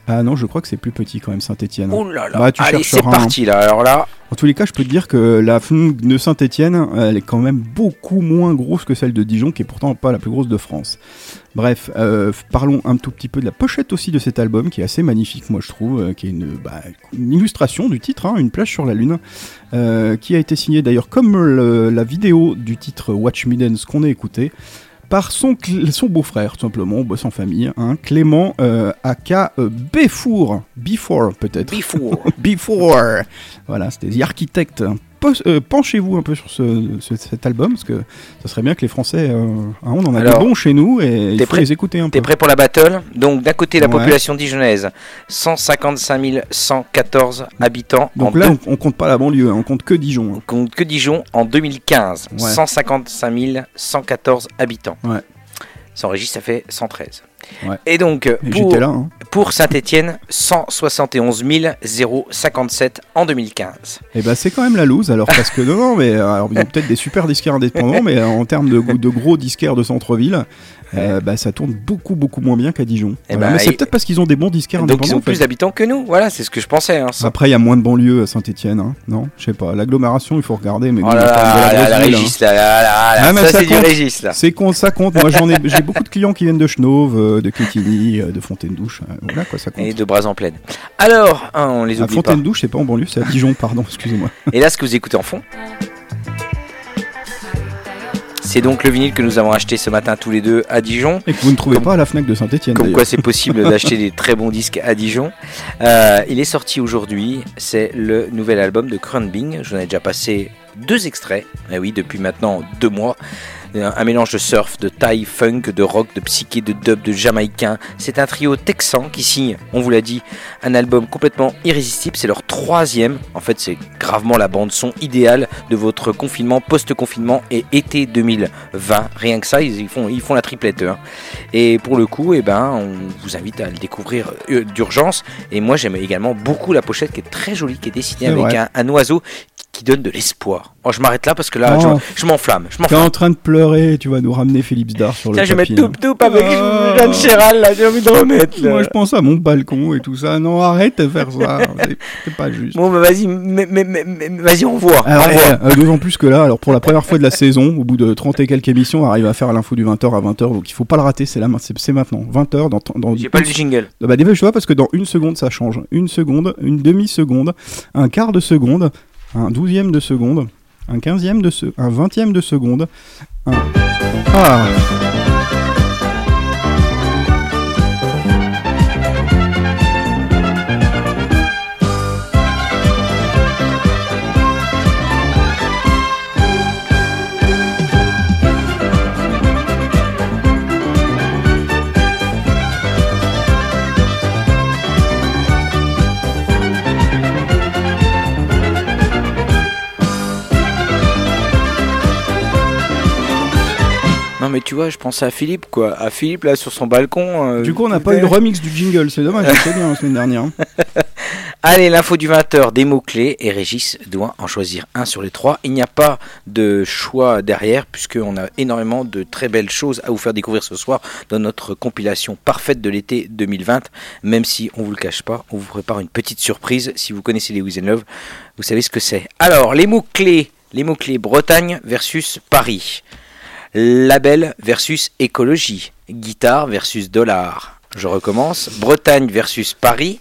Ah non, je crois que c'est plus petit quand même Saint-Etienne. Oh là là. Bah, tu Allez, c'est hein. parti. là. Alors là, En tous les cas, je peux te dire que la FNUC de Saint-Etienne, elle est quand même beaucoup moins grosse que celle de Dijon, qui est pourtant pas la plus grosse de France. Bref, euh, parlons un tout petit peu de la pochette aussi de cet album, qui est assez magnifique, moi je trouve, euh, qui est une, bah, une illustration du titre, hein, une plage sur la lune, euh, qui a été signée d'ailleurs comme le- la vidéo du titre Watch Me Dance qu'on a écouté par son, son beau-frère, tout simplement, on bosse en famille, hein, Clément euh, aka euh, Béfour, Before peut-être. before. Before. Voilà, c'était The Architect. Euh, Penchez-vous un peu sur ce, ce- cet album, parce que ça serait bien que les Français, euh, hein, on en a Alors, des bons chez nous, et il faut prêt les écouter un peu. T'es prêt pour la battle Donc d'un côté la Ouais. population dijonnaise, 155 114 habitants. Donc en là, deux- on, on compte pas la banlieue, hein, on compte que Dijon. hein. on compte que Dijon en 2015. Ouais. 155 114 habitants. Ouais. Sans registre, ça fait 113. Ouais. Et donc, pour, j'étais là, hein. pour Saint-Etienne, 171 057 en 2015. Et bah c'est quand même la loose alors parce que non non mais euh, alors, ils ont peut-être des super disquaires indépendants mais euh, en termes de, de gros disquaires de centre-ville euh, bah ça tourne beaucoup beaucoup moins bien qu'à Dijon. Eh ben, mais c'est et- peut-être parce qu'ils ont des bons disquaires Donc, indépendants. ils ont plus d'habitants que nous. Voilà, c'est ce que je pensais. hein. Après il y a moins de banlieues à Saint-Etienne non Je sais pas l'agglomération il faut regarder mais Oh là là, la, Régis, là, là, Ah, ça, c'est du compte. Régis, là. C'est con, ça compte. Moi, j'en ai, j'ai beaucoup de clients qui viennent de Chenauve, euh, de Quétigny, euh, de Fontaine-Douche. euh, voilà quoi, ça compte. Et de bras en plaine. Alors, hein, on les À oublie pas. Fontaine-Douche, c'est pas en banlieue, c'est à Dijon, pardon, excusez-moi. Et là, ce que vous écoutez en fond, c'est donc le vinyle que nous avons acheté ce matin tous les deux à Dijon. Et que vous ne trouvez pas à la Fnac de Saint-Etienne. Comme quoi c'est possible d'acheter des très bons disques à Dijon. Euh, il est sorti aujourd'hui, c'est le nouvel album de Krunbing. J'en ai déjà passé deux extraits, eh oui, depuis maintenant deux mois. Un mélange de surf, de Thai funk, de rock, de psyché, de dub, de jamaïcain. C'est un trio texan qui signe, on vous l'a dit, un album complètement irrésistible. C'est leur troisième. En fait, c'est gravement la bande son idéale de votre confinement, post-confinement et été 2020. Rien que ça, ils font, ils font la triplette. hein. Et pour le coup, eh ben, on vous invite à le découvrir euh, d'urgence. Et moi, j'aime également beaucoup la pochette qui est très jolie, qui est dessinée avec un, un oiseau qui donne de l'espoir. Oh, je m'arrête là parce que là, Oh. je, je m'enflamme. Je T'es en train de pleurer, tu vas nous ramener Philippe Zdar sur Tiens, le je vais mettre tapis. toup toup avec Ah. Jeanne Chéral, là, j'ai envie de remettre. là. Moi, je pense à mon balcon et tout ça. Non, arrête de faire ça. C'est- pas juste. Bon, bah, vas-y, mais, mais- mais- mais- vas-y, on voit. Euh, d'autant plus que là, alors pour la première fois de la saison, au bout de 30 et quelques émissions, on arrive à faire l'info du 20h à 20h, donc il faut pas le rater, c'est là, c'est maintenant. 20h dans, dans J'ai pas le jingle. Ah Bah vois parce que dans une seconde ça change. Une seconde, une demi-seconde, un quart de seconde, un douzième de seconde, un quinzième de seconde, un vingtième de seconde. Un... Ah Non, mais tu vois, je pensais à Philippe, quoi. À Philippe, là, sur son balcon. euh, Du coup, on n'a pas eu le remix du jingle, c'est dommage, c'était bien la semaine dernière. hein. Allez, l'info du 20h, des mots-clés, et Régis doit en choisir un sur les trois. Il n'y a pas de choix derrière, puisqu'on a énormément de très belles choses à vous faire découvrir ce soir dans notre compilation parfaite de l'été 2020. Même si, on vous le cache pas, on vous prépare une petite surprise. Si vous connaissez les Wiz Love, vous savez ce que c'est. Alors, les mots-clés. Les mots-clés Bretagne versus Paris. Label versus écologie. Guitare versus dollar. Je recommence. Bretagne versus Paris.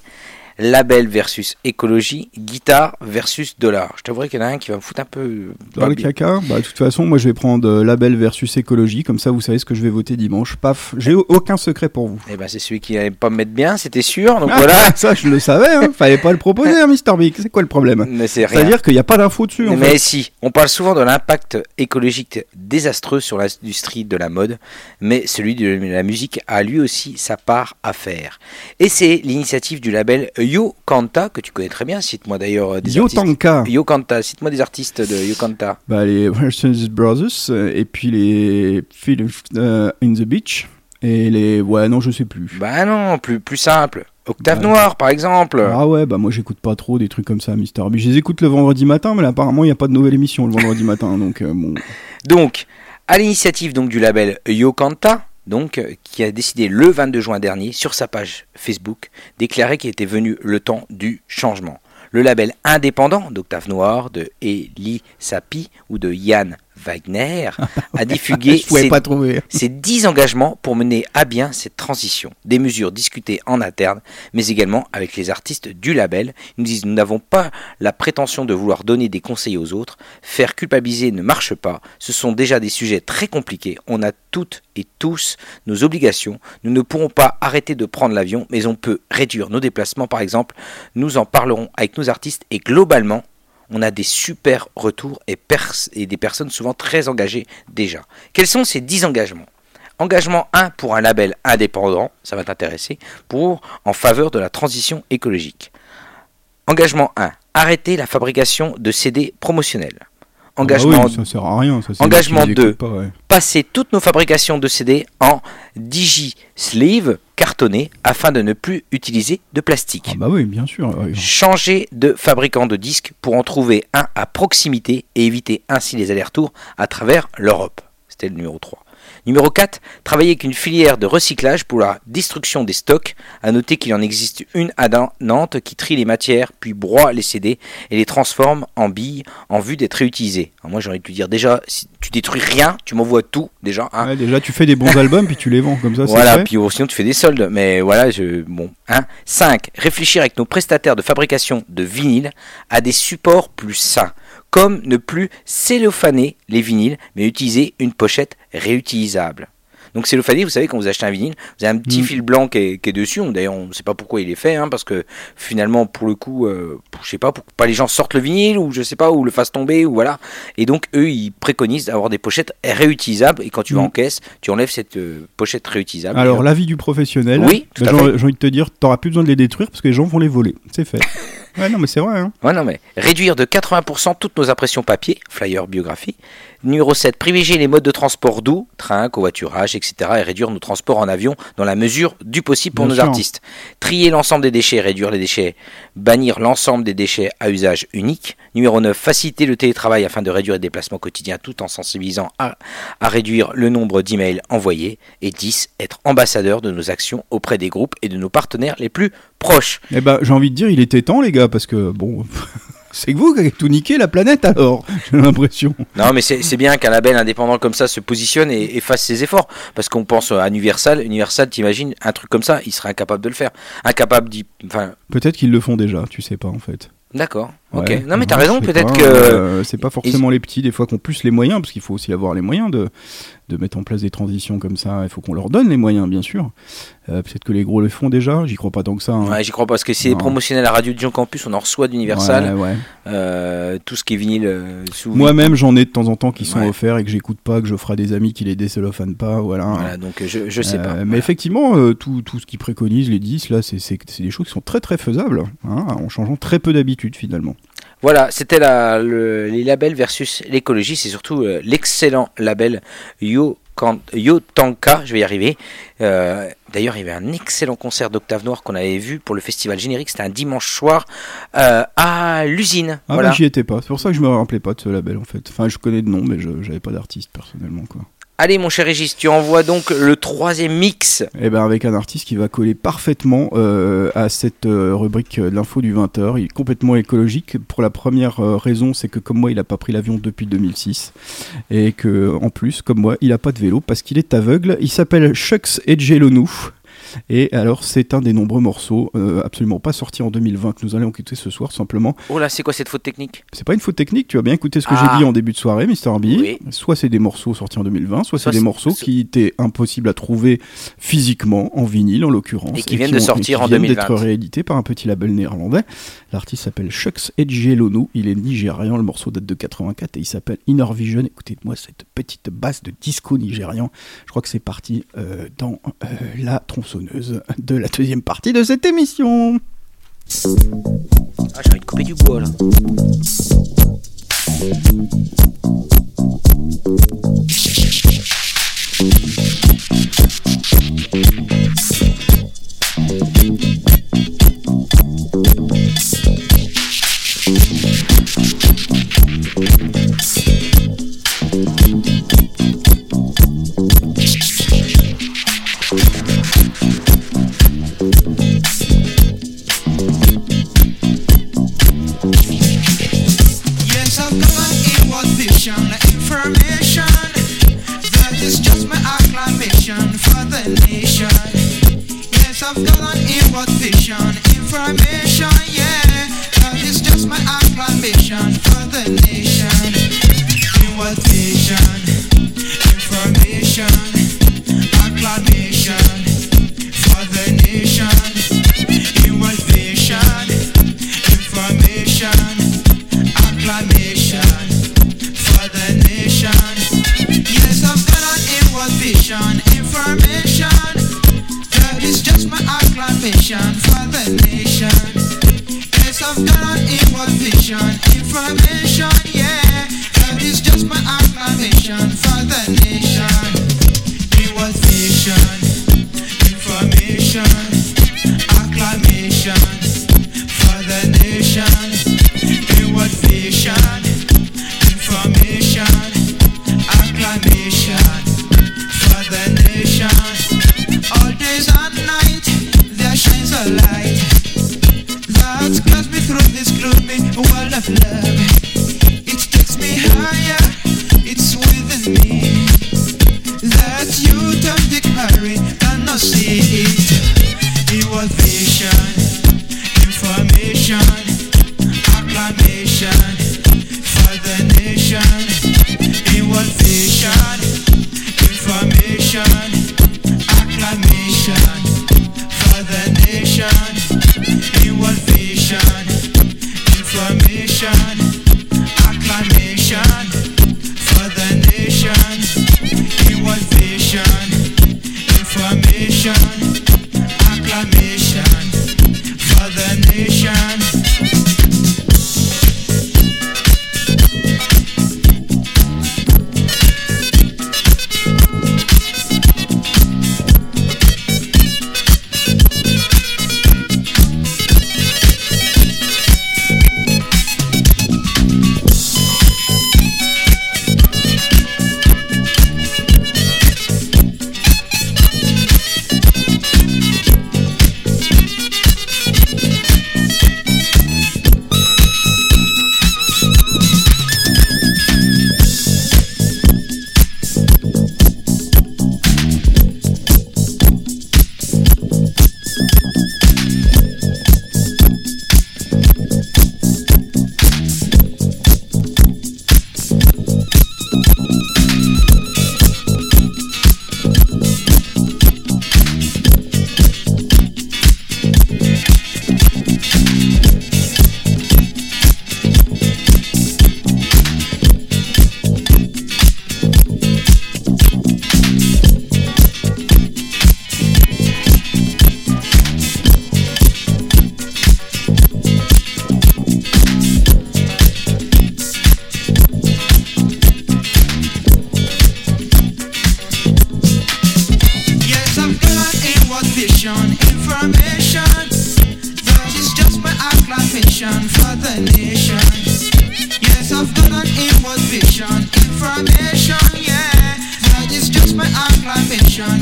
Label versus écologie. Guitare versus dollar. Je t'avouerai qu'il y en a un qui va me foutre un peu. Dans le caca, bah de toute façon, moi je vais prendre euh, label versus écologie, comme ça vous savez ce que je vais voter dimanche. Paf, j'ai au- aucun secret pour vous. Eh ben, c'est celui qui n'allait pas me mettre bien, c'était sûr. Donc Ah, voilà. ça je le savais, hein. fallait pas le proposer, hein, Mister Big. C'est quoi le problème? Mais. C'est-à-dire qu'il n'y a pas d'infos dessus. En Mais fait. si, on parle souvent de l'impact écologique désastreux sur l'industrie de la mode, mais celui de la musique a lui aussi sa part à faire. Et c'est l'initiative du label Yo Kanta, que tu connais très bien, cite-moi d'ailleurs euh, des Yo artistes. Tanka. Yo Kanta, cite-moi des artistes de Yo Kanta. Bah, les Wilson Brothers, euh, et puis les Phil euh, in the Beach, et les. Ouais, non, je sais plus. Bah non, plus, plus simple. Octave Bah. Noir, par exemple. Ah ouais, bah moi j'écoute pas trop des trucs comme ça, Mister B. Je les écoute le vendredi matin, mais là, apparemment il n'y a pas de nouvelle émission le vendredi matin, donc euh, bon. Donc, à l'initiative donc du label Yokanta, donc euh, qui a décidé le 22 juin dernier sur sa page Facebook déclarer qu'il était venu le temps du changement. Le label indépendant d'Octave Noir, de Eli Sapi ou de Yann Wagner a pouvais ses, pas ses 10 engagements pour mener à bien cette transition. Des mesures discutées en interne, mais également avec les artistes du label. Ils nous disent nous n'avons pas la prétention de vouloir donner des conseils aux autres. Faire culpabiliser ne marche pas. Ce sont déjà des sujets très compliqués. On a toutes et tous nos obligations. Nous ne pourrons pas arrêter de prendre l'avion, mais on peut réduire nos déplacements par exemple. Nous en parlerons avec nos artistes et globalement, on a des super retours et, pers- et des personnes souvent très engagées déjà. Quels sont ces 10 engagements? Engagement 1 pour un label indépendant, ça va t'intéresser, pour en faveur de la transition écologique. Engagement 1, arrêter la fabrication de CD promotionnels. Engagement, Ah oui, ça sert à rien. Ça, c'est engagement des gens qui 2. écoutent pas, ouais. passer toutes nos fabrications de CD en digi-sleeve cartonné afin de ne plus utiliser de plastique. Ah bah oui, bien sûr. ouais. Changer de fabricant de disques pour en trouver un à proximité et éviter ainsi les allers-retours à travers l'Europe. C'était le numéro 3. Numéro 4, travailler avec une filière de recyclage pour la destruction des stocks. À noter qu'il en existe une à Nantes qui trie les matières, puis broie les CD et les transforme en billes en vue d'être réutilisées. Alors moi j'ai envie de te dire déjà, si tu détruis rien, tu m'envoies tout déjà. hein. Ouais, déjà, tu fais des bons albums puis tu les vends comme ça. Voilà, puis oh, sinon tu fais des soldes. Mais voilà, je, bon. Hein. 5. Réfléchir avec nos prestataires de fabrication de vinyle à des supports plus sains. Comme ne plus cellophaner les vinyles, mais utiliser une pochette réutilisable. Donc cellophaner, vous savez, quand vous achetez un vinyle, vous avez un petit Mm. fil blanc qui est, qui est dessus. D'ailleurs, on ne sait pas pourquoi il est fait, hein, parce que finalement, pour le coup, euh, je sais pas, pour que pas les gens sortent le vinyle, ou je sais pas, ou le fassent tomber, ou voilà. Et donc, eux, ils préconisent d'avoir des pochettes réutilisables. Et quand tu vas Mm. en caisse, tu enlèves cette euh, pochette réutilisable. Alors, l'avis du professionnel. Oui, bah, j'ai envie de te dire, t'auras plus besoin de les détruire parce que les gens vont les voler. C'est fait. ouais, non, mais c'est vrai. Hein. Ouais, non, mais réduire de 80% toutes nos impressions papier, flyer, biographie. Numéro 7, privilégier les modes de transport doux, train, covoiturage, etc. et réduire nos transports en avion dans la mesure du possible pour Bien nos sûr. artistes. Trier l'ensemble des déchets, réduire les déchets, bannir l'ensemble des déchets à usage unique. Numéro 9, faciliter le télétravail afin de réduire les déplacements quotidiens tout en sensibilisant à, à réduire le nombre d'emails envoyés. Et 10, être ambassadeur de nos actions auprès des groupes et de nos partenaires les plus proches. Eh ben, j'ai envie de dire, il était temps, les gars, parce que bon. C'est que vous qui avez tout niqué la planète alors, j'ai l'impression. Non, mais c'est c'est bien qu'un label indépendant comme ça se positionne et, et fasse ses efforts. Parce qu'on pense à Universal. Universal, t'imagines, un truc comme ça, il serait incapable de le faire. Incapable d'y. Enfin, Peut-être qu'ils le font déjà, tu sais pas en fait. d'accord. Ok. Ouais. Non, mais t'as raison, peut-être que. euh, c'est pas forcément les petits, des fois, qui ont plus les moyens, parce qu'il faut aussi avoir les moyens de, de mettre en place des transitions comme ça. Il faut qu'on leur donne les moyens, bien sûr. Euh, Peut-être que les gros le font déjà, j'y crois pas tant que ça. hein. Ouais, j'y crois pas, parce que c'est promotionnel à la radio de Dijon Campus, on en reçoit d'Universal. Ouais, ouais. Euh, tout ce qui est vinyle euh, sous. Moi-même, j'en ai de temps en temps qui sont offerts et que j'écoute pas, que je ferai des amis qui les décellophanent pas, voilà. Voilà, donc je, je sais pas. Mais effectivement, tout, tout ce qu'ils préconisent, les 10, là, c'est des choses qui sont très très faisables, hein, en changeant très peu d'habitude finalement. Voilà, c'était la- le- les labels versus l'écologie. C'est surtout euh, l'excellent label Yo, Kan- Yo Tanka, je vais y arriver. Euh, D'ailleurs, il y avait un excellent concert d'Octave Noir qu'on avait vu pour le festival générique. C'était un dimanche soir euh, à l'usine. Ah voilà. bah, j'y étais pas, c'est pour ça que je me rappelais pas de ce label en fait. Enfin, je connais de nom, mais je j'avais pas d'artiste personnellement quoi. Allez, mon cher Régis, tu envoies donc le troisième mix. Et ben avec un artiste qui va coller parfaitement euh, à cette euh, rubrique euh, de l'info du 20h. Il est complètement écologique. Pour la première raison, c'est que comme moi, il a pas pris l'avion depuis 2006 et que en plus, comme moi, il a pas de vélo parce qu'il est aveugle. Il s'appelle Shucks Edgelonou. Et alors, c'est un des nombreux morceaux euh, absolument pas sortis en 2020 que nous allons écouter ce soir. Simplement, Oh là, c'est quoi cette faute technique? C'est pas une faute technique. Tu as bien écouté ce que Ah. j'ai dit en début de soirée, Mister B. Oui. Soit c'est des morceaux sortis en 2020, soit, Soit c'est des morceaux qui étaient impossibles à trouver physiquement, en vinyle en l'occurrence. Et qui viennent de ont- sortir qui en viennent 2020. d'être réédités par un petit label néerlandais. L'artiste s'appelle Shucks Edgelonou. Il est nigérian. Le morceau date de 84 et il s'appelle Inner Vision. Écoutez-moi cette petite basse de disco nigérian. Je crois que c'est parti euh, dans euh, la tronçonneuse de la deuxième partie de cette émission. Ah, j'ai envie de couper du bois là. Yes,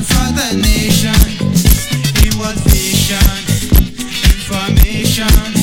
for the nation. Was vision, information,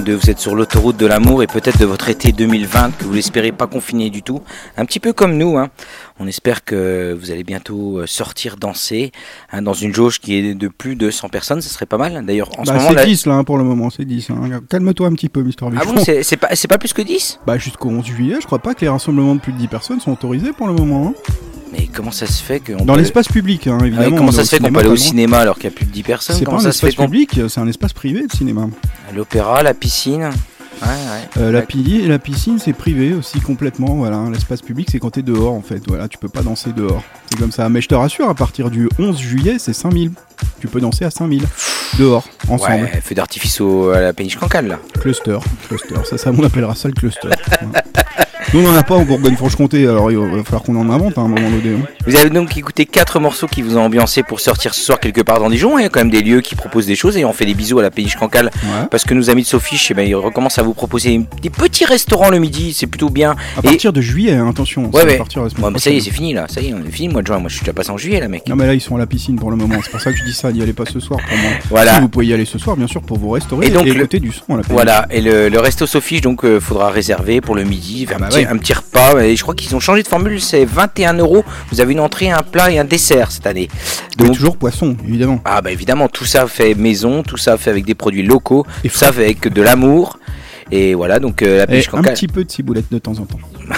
vous êtes sur l'autoroute de l'amour et peut-être de votre été 2020 que vous l'espérez pas confiné du tout, un petit peu comme nous. Hein. On espère que vous allez bientôt euh, sortir danser hein, dans une jauge qui est de plus de 100 personnes, ce serait pas mal. D'ailleurs, en ce bah, moment c'est 10 là hein, pour le moment, c'est 10. Calme-toi un petit peu, Mister Ah c'est pas, plus que 10 Bah jusqu'au 11 juillet, je ne crois pas que les rassemblements de plus de 10 personnes sont autorisés pour le moment. Mais comment ça se fait qu'on dans l'espace public, ah évidemment. Comment ça se fait qu'on peut aller au cinéma alors qu'il y a plus de 10 personnes? C'est pas un espace public, c'est un espace privé de cinéma. L'opéra, la piscine. Euh, la, piscine, c'est privé aussi complètement. Voilà, hein, l'espace public, c'est quand t'es dehors en fait. Voilà, tu peux pas danser dehors. C'est comme ça. Mais je te rassure, à partir du 11 juillet, c'est 5000. Tu peux danser à 5000 dehors, ensemble. Ouais, feu d'artifice à la péniche cancale là. Cluster, cluster. Ça, ça on appellera ça le cluster. Nous, on en a pas en Bourgogne-Franche-Comté, alors il va falloir qu'on en invente hein, à un moment donné. hein. Vous avez donc écouté quatre morceaux qui vous ont ambiancé pour sortir ce soir quelque part dans Dijon. Il y a quand même des lieux qui proposent des choses et on fait des bisous à la péniche cancale parce que nos amis de Sophie, eh ben, ils recommencent à vous proposer des petits restaurants le midi. C'est plutôt bien. À partir de juillet, hein, attention. ça Ouais, ouais. partir Ouais, mais ça y est, c'est fini là. Ça y est, on est fini le mois de juin. Moi, je suis déjà passé en juillet là, mec. Non mais là ils sont à la piscine pour le moment, c'est pour ça que je dis ça, n'y allez pas ce soir pour moi. Voilà. Si vous pouvez y aller ce soir bien sûr pour vous restaurer et, Et donc, le- écouter du son à la péniche. Voilà, et le, le resto Sophie, donc euh, faudra réserver pour le midi, un, bah un petit repas. Et je crois qu'ils ont changé de formule, c'est 21 euros. Vous avez une entrée, un plat et un dessert cette année. Mais toujours poisson, évidemment. Ah bah évidemment, tout ça fait maison, tout ça fait avec des produits locaux, tout ça fait avec de l'amour. Et voilà, donc euh, la péniche un cancale. petit peu de ciboulette de temps en temps.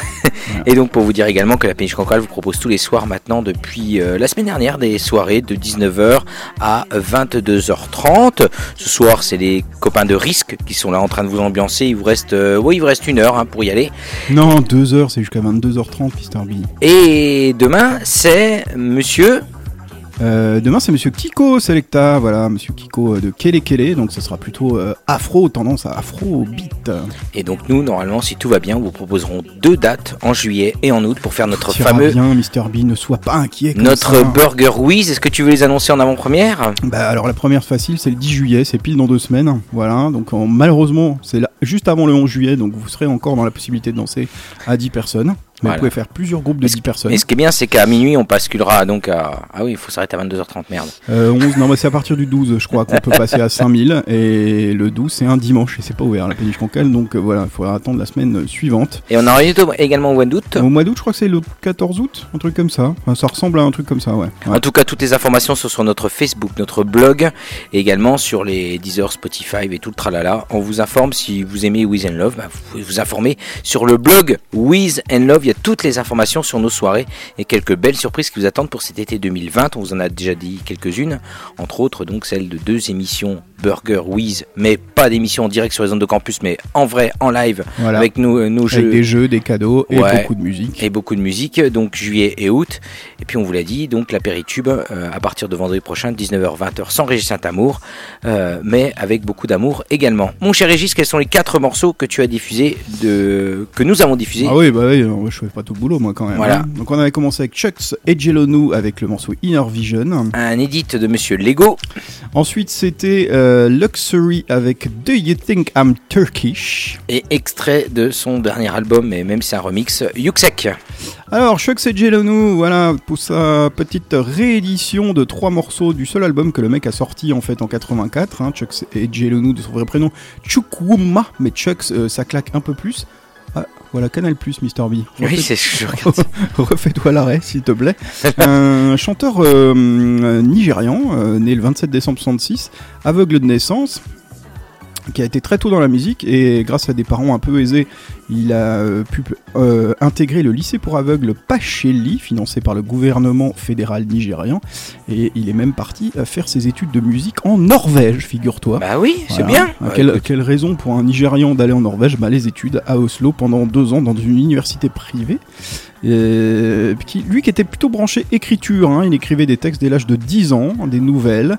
Et donc pour vous dire également que la péniche cancale vous propose tous les soirs maintenant depuis euh, la semaine dernière des soirées de 19h à 22h30. Ce soir c'est les copains de risque qui sont là en train de vous ambiancer. Il vous reste, euh, oui il vous reste une heure hein, pour y aller. Non, 2 heures, c'est jusqu'à 22h30 Mister B. Et demain c'est Monsieur Euh, demain c'est Monsieur Kiko Selecta, voilà, Monsieur Kiko euh, de Kele Kele, donc ça sera plutôt euh, afro, tendance à afro beat. Et donc nous normalement si tout va bien vous proposerons deux dates en juillet et en août pour faire notre Tira fameux bien, Mister B, ne sois pas inquiet. comme notre ça. Burger Whiz. Est-ce que tu veux les annoncer en avant-première? Bah alors la première facile c'est le 10 juillet, c'est pile dans deux semaines, voilà. Donc en- malheureusement c'est là- juste avant le 11 juillet, donc vous serez encore dans la possibilité de danser à 10 personnes. Voilà. vous pouvez faire plusieurs groupes de 10 personnes. Et ce qui est bien, c'est qu'à minuit, on basculera donc à. Ah oui, il faut s'arrêter à 22h30, merde. Euh, 11, non, mais c'est à partir du 12, je crois qu'on peut passer à 5000. Et le 12, c'est un dimanche et c'est pas ouvert la péniche cancale. Donc euh, voilà, il faudra attendre la semaine suivante. Et on aura également au mois d'août. Au mois d'août, je crois que c'est le 14 août, un truc comme ça. Enfin, ça ressemble à un truc comme ça, ouais. Ouais. En tout cas, toutes les informations sont sur notre Facebook, notre blog, et également sur les Deezer, Spotify et tout le tralala. On vous informe si vous aimez Wiz and Love, bah, vous pouvez vous informer sur le blog Wiz and Love. Il y a toutes les informations sur nos soirées et quelques belles surprises qui vous attendent pour cet été 2020. On vous en a déjà dit quelques-unes, entre autres donc celle de deux émissions Burger Wiz, mais pas d'émissions en direct sur les ondes de campus, mais en vrai, en live, Voilà. avec nos, nos jeux. Avec des jeux, des cadeaux et Ouais. beaucoup de musique. Et beaucoup de musique, donc juillet et août. Et puis on vous l'a dit, donc l'apéritube euh, à partir de vendredi prochain, 19h-20h, sans Régis Saint-Amour, euh, mais avec beaucoup d'amour également. Mon cher Régis, quels sont les quatre morceaux que tu as diffusés, de... que nous avons diffusés? Ah oui, bah oui, je fais pas tout le boulot moi quand même. Voilà. hein. Donc on avait commencé avec Chucks et Jelonu avec le morceau Inner Vision. Un édit de Monsieur Lego. Ensuite c'était euh, Luxury avec Do You Think I'm Turkish? Et extrait de son dernier album, et même c'est un remix, Yuxek. Alors, Chuck et Jelonu, voilà, pour sa petite réédition de trois morceaux du seul album que le mec a sorti en fait en 84. Hein, Chuck et Jelonu, de son vrai prénom, Chukwuma, mais Chuck, euh, ça claque un peu plus. Voilà, Canal Plus, Mister B. Oui, c'est ce que je regarde. Refais-toi l'arrêt, s'il te plaît. un chanteur euh, nigérian, euh, né le 27 décembre 66, aveugle de naissance, qui a été très tôt dans la musique et grâce à des parents un peu aisés, il a euh, pu euh, intégrer le lycée pour aveugles Pacheli, financé par le gouvernement fédéral nigérian, et il est même parti à faire ses études de musique en Norvège, figure-toi. Bah oui, c'est bien. Ah, quelle, raison pour un Nigérian d'aller en Norvège? Bah, Les études à Oslo pendant deux ans dans une université privée. Et, qui, lui qui était plutôt branché écriture, hein, il écrivait des textes dès l'âge de 10 ans, des nouvelles.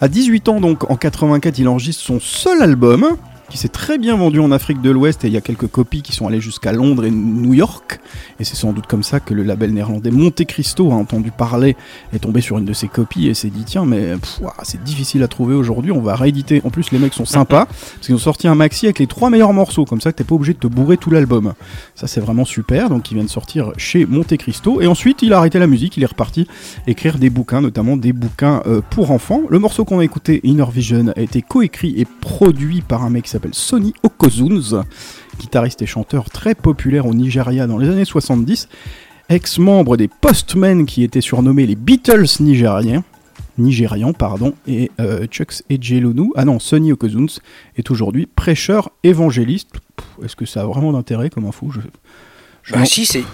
À 18 ans, donc en 84, il enregistre son seul album, qui s'est très bien vendu en Afrique de l'Ouest, et il y a quelques copies qui sont allées jusqu'à Londres et New York. Et c'est sans doute comme ça que le label néerlandais Monte Cristo a entendu parler, est tombé sur une de ses copies et s'est dit tiens, mais c'est difficile à trouver aujourd'hui, on va rééditer. En plus, les mecs sont sympas, parce qu'ils ont sorti un maxi avec les trois meilleurs morceaux, comme ça t'es pas obligé de te bourrer tout l'album. Ça, c'est vraiment super. Donc, il vient de sortir chez Monte Cristo. Et ensuite, il a arrêté la musique, il est reparti écrire des bouquins, notamment des bouquins euh, pour enfants. Le morceau qu'on a écouté, Inner Vision, a été coécrit et produit par un mec s'appelle Sonny Okozuns, guitariste et chanteur très populaire au Nigeria dans les années 70, ex-membre des Postmen qui étaient surnommés les Beatles nigériens. Nigérian, pardon, et euh, Chucks et Jelonu, ah non, Sonny Okozuns est aujourd'hui prêcheur évangéliste. Est-ce que ça a vraiment d'intérêt comme info? Je- je Bah si, c'est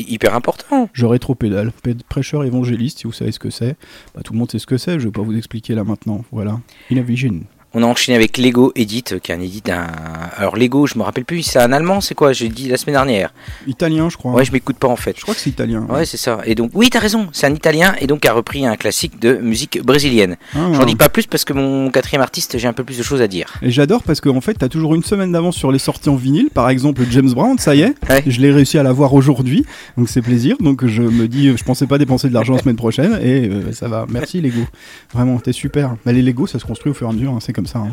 hyper, important. je rétropédale. Pé- Prêcheur évangéliste, si vous savez ce que c'est. Bah, tout le monde sait ce que c'est, je vais pas vous expliquer là maintenant. Voilà. In a Vision. On a enchaîné avec Lego Edit, qui est un edit d'un. Alors Lego, je me rappelle plus, c'est un allemand, c'est quoi J'ai dit la semaine dernière. Italien, je crois. Ouais, je m'écoute pas en fait. Je crois que c'est italien. Ouais, c'est ça. Et donc, oui, t'as raison, c'est un italien et donc a repris un classique de musique brésilienne. Ah. J'en dis pas plus parce que mon quatrième artiste, j'ai un peu plus de choses à dire. Et j'adore parce qu'en fait, t'as toujours une semaine d'avance sur les sorties en vinyle. Par exemple, James Brown, ça y est, je l'ai réussi à l'avoir aujourd'hui, donc c'est plaisir. Donc je me dis, je pensais pas dépenser de l'argent la semaine prochaine et euh, ça va. Merci Lego, vraiment, t'es super. Bah, les Lego, ça se construit au fur et à mesure, hein, c'est comme ça. hein.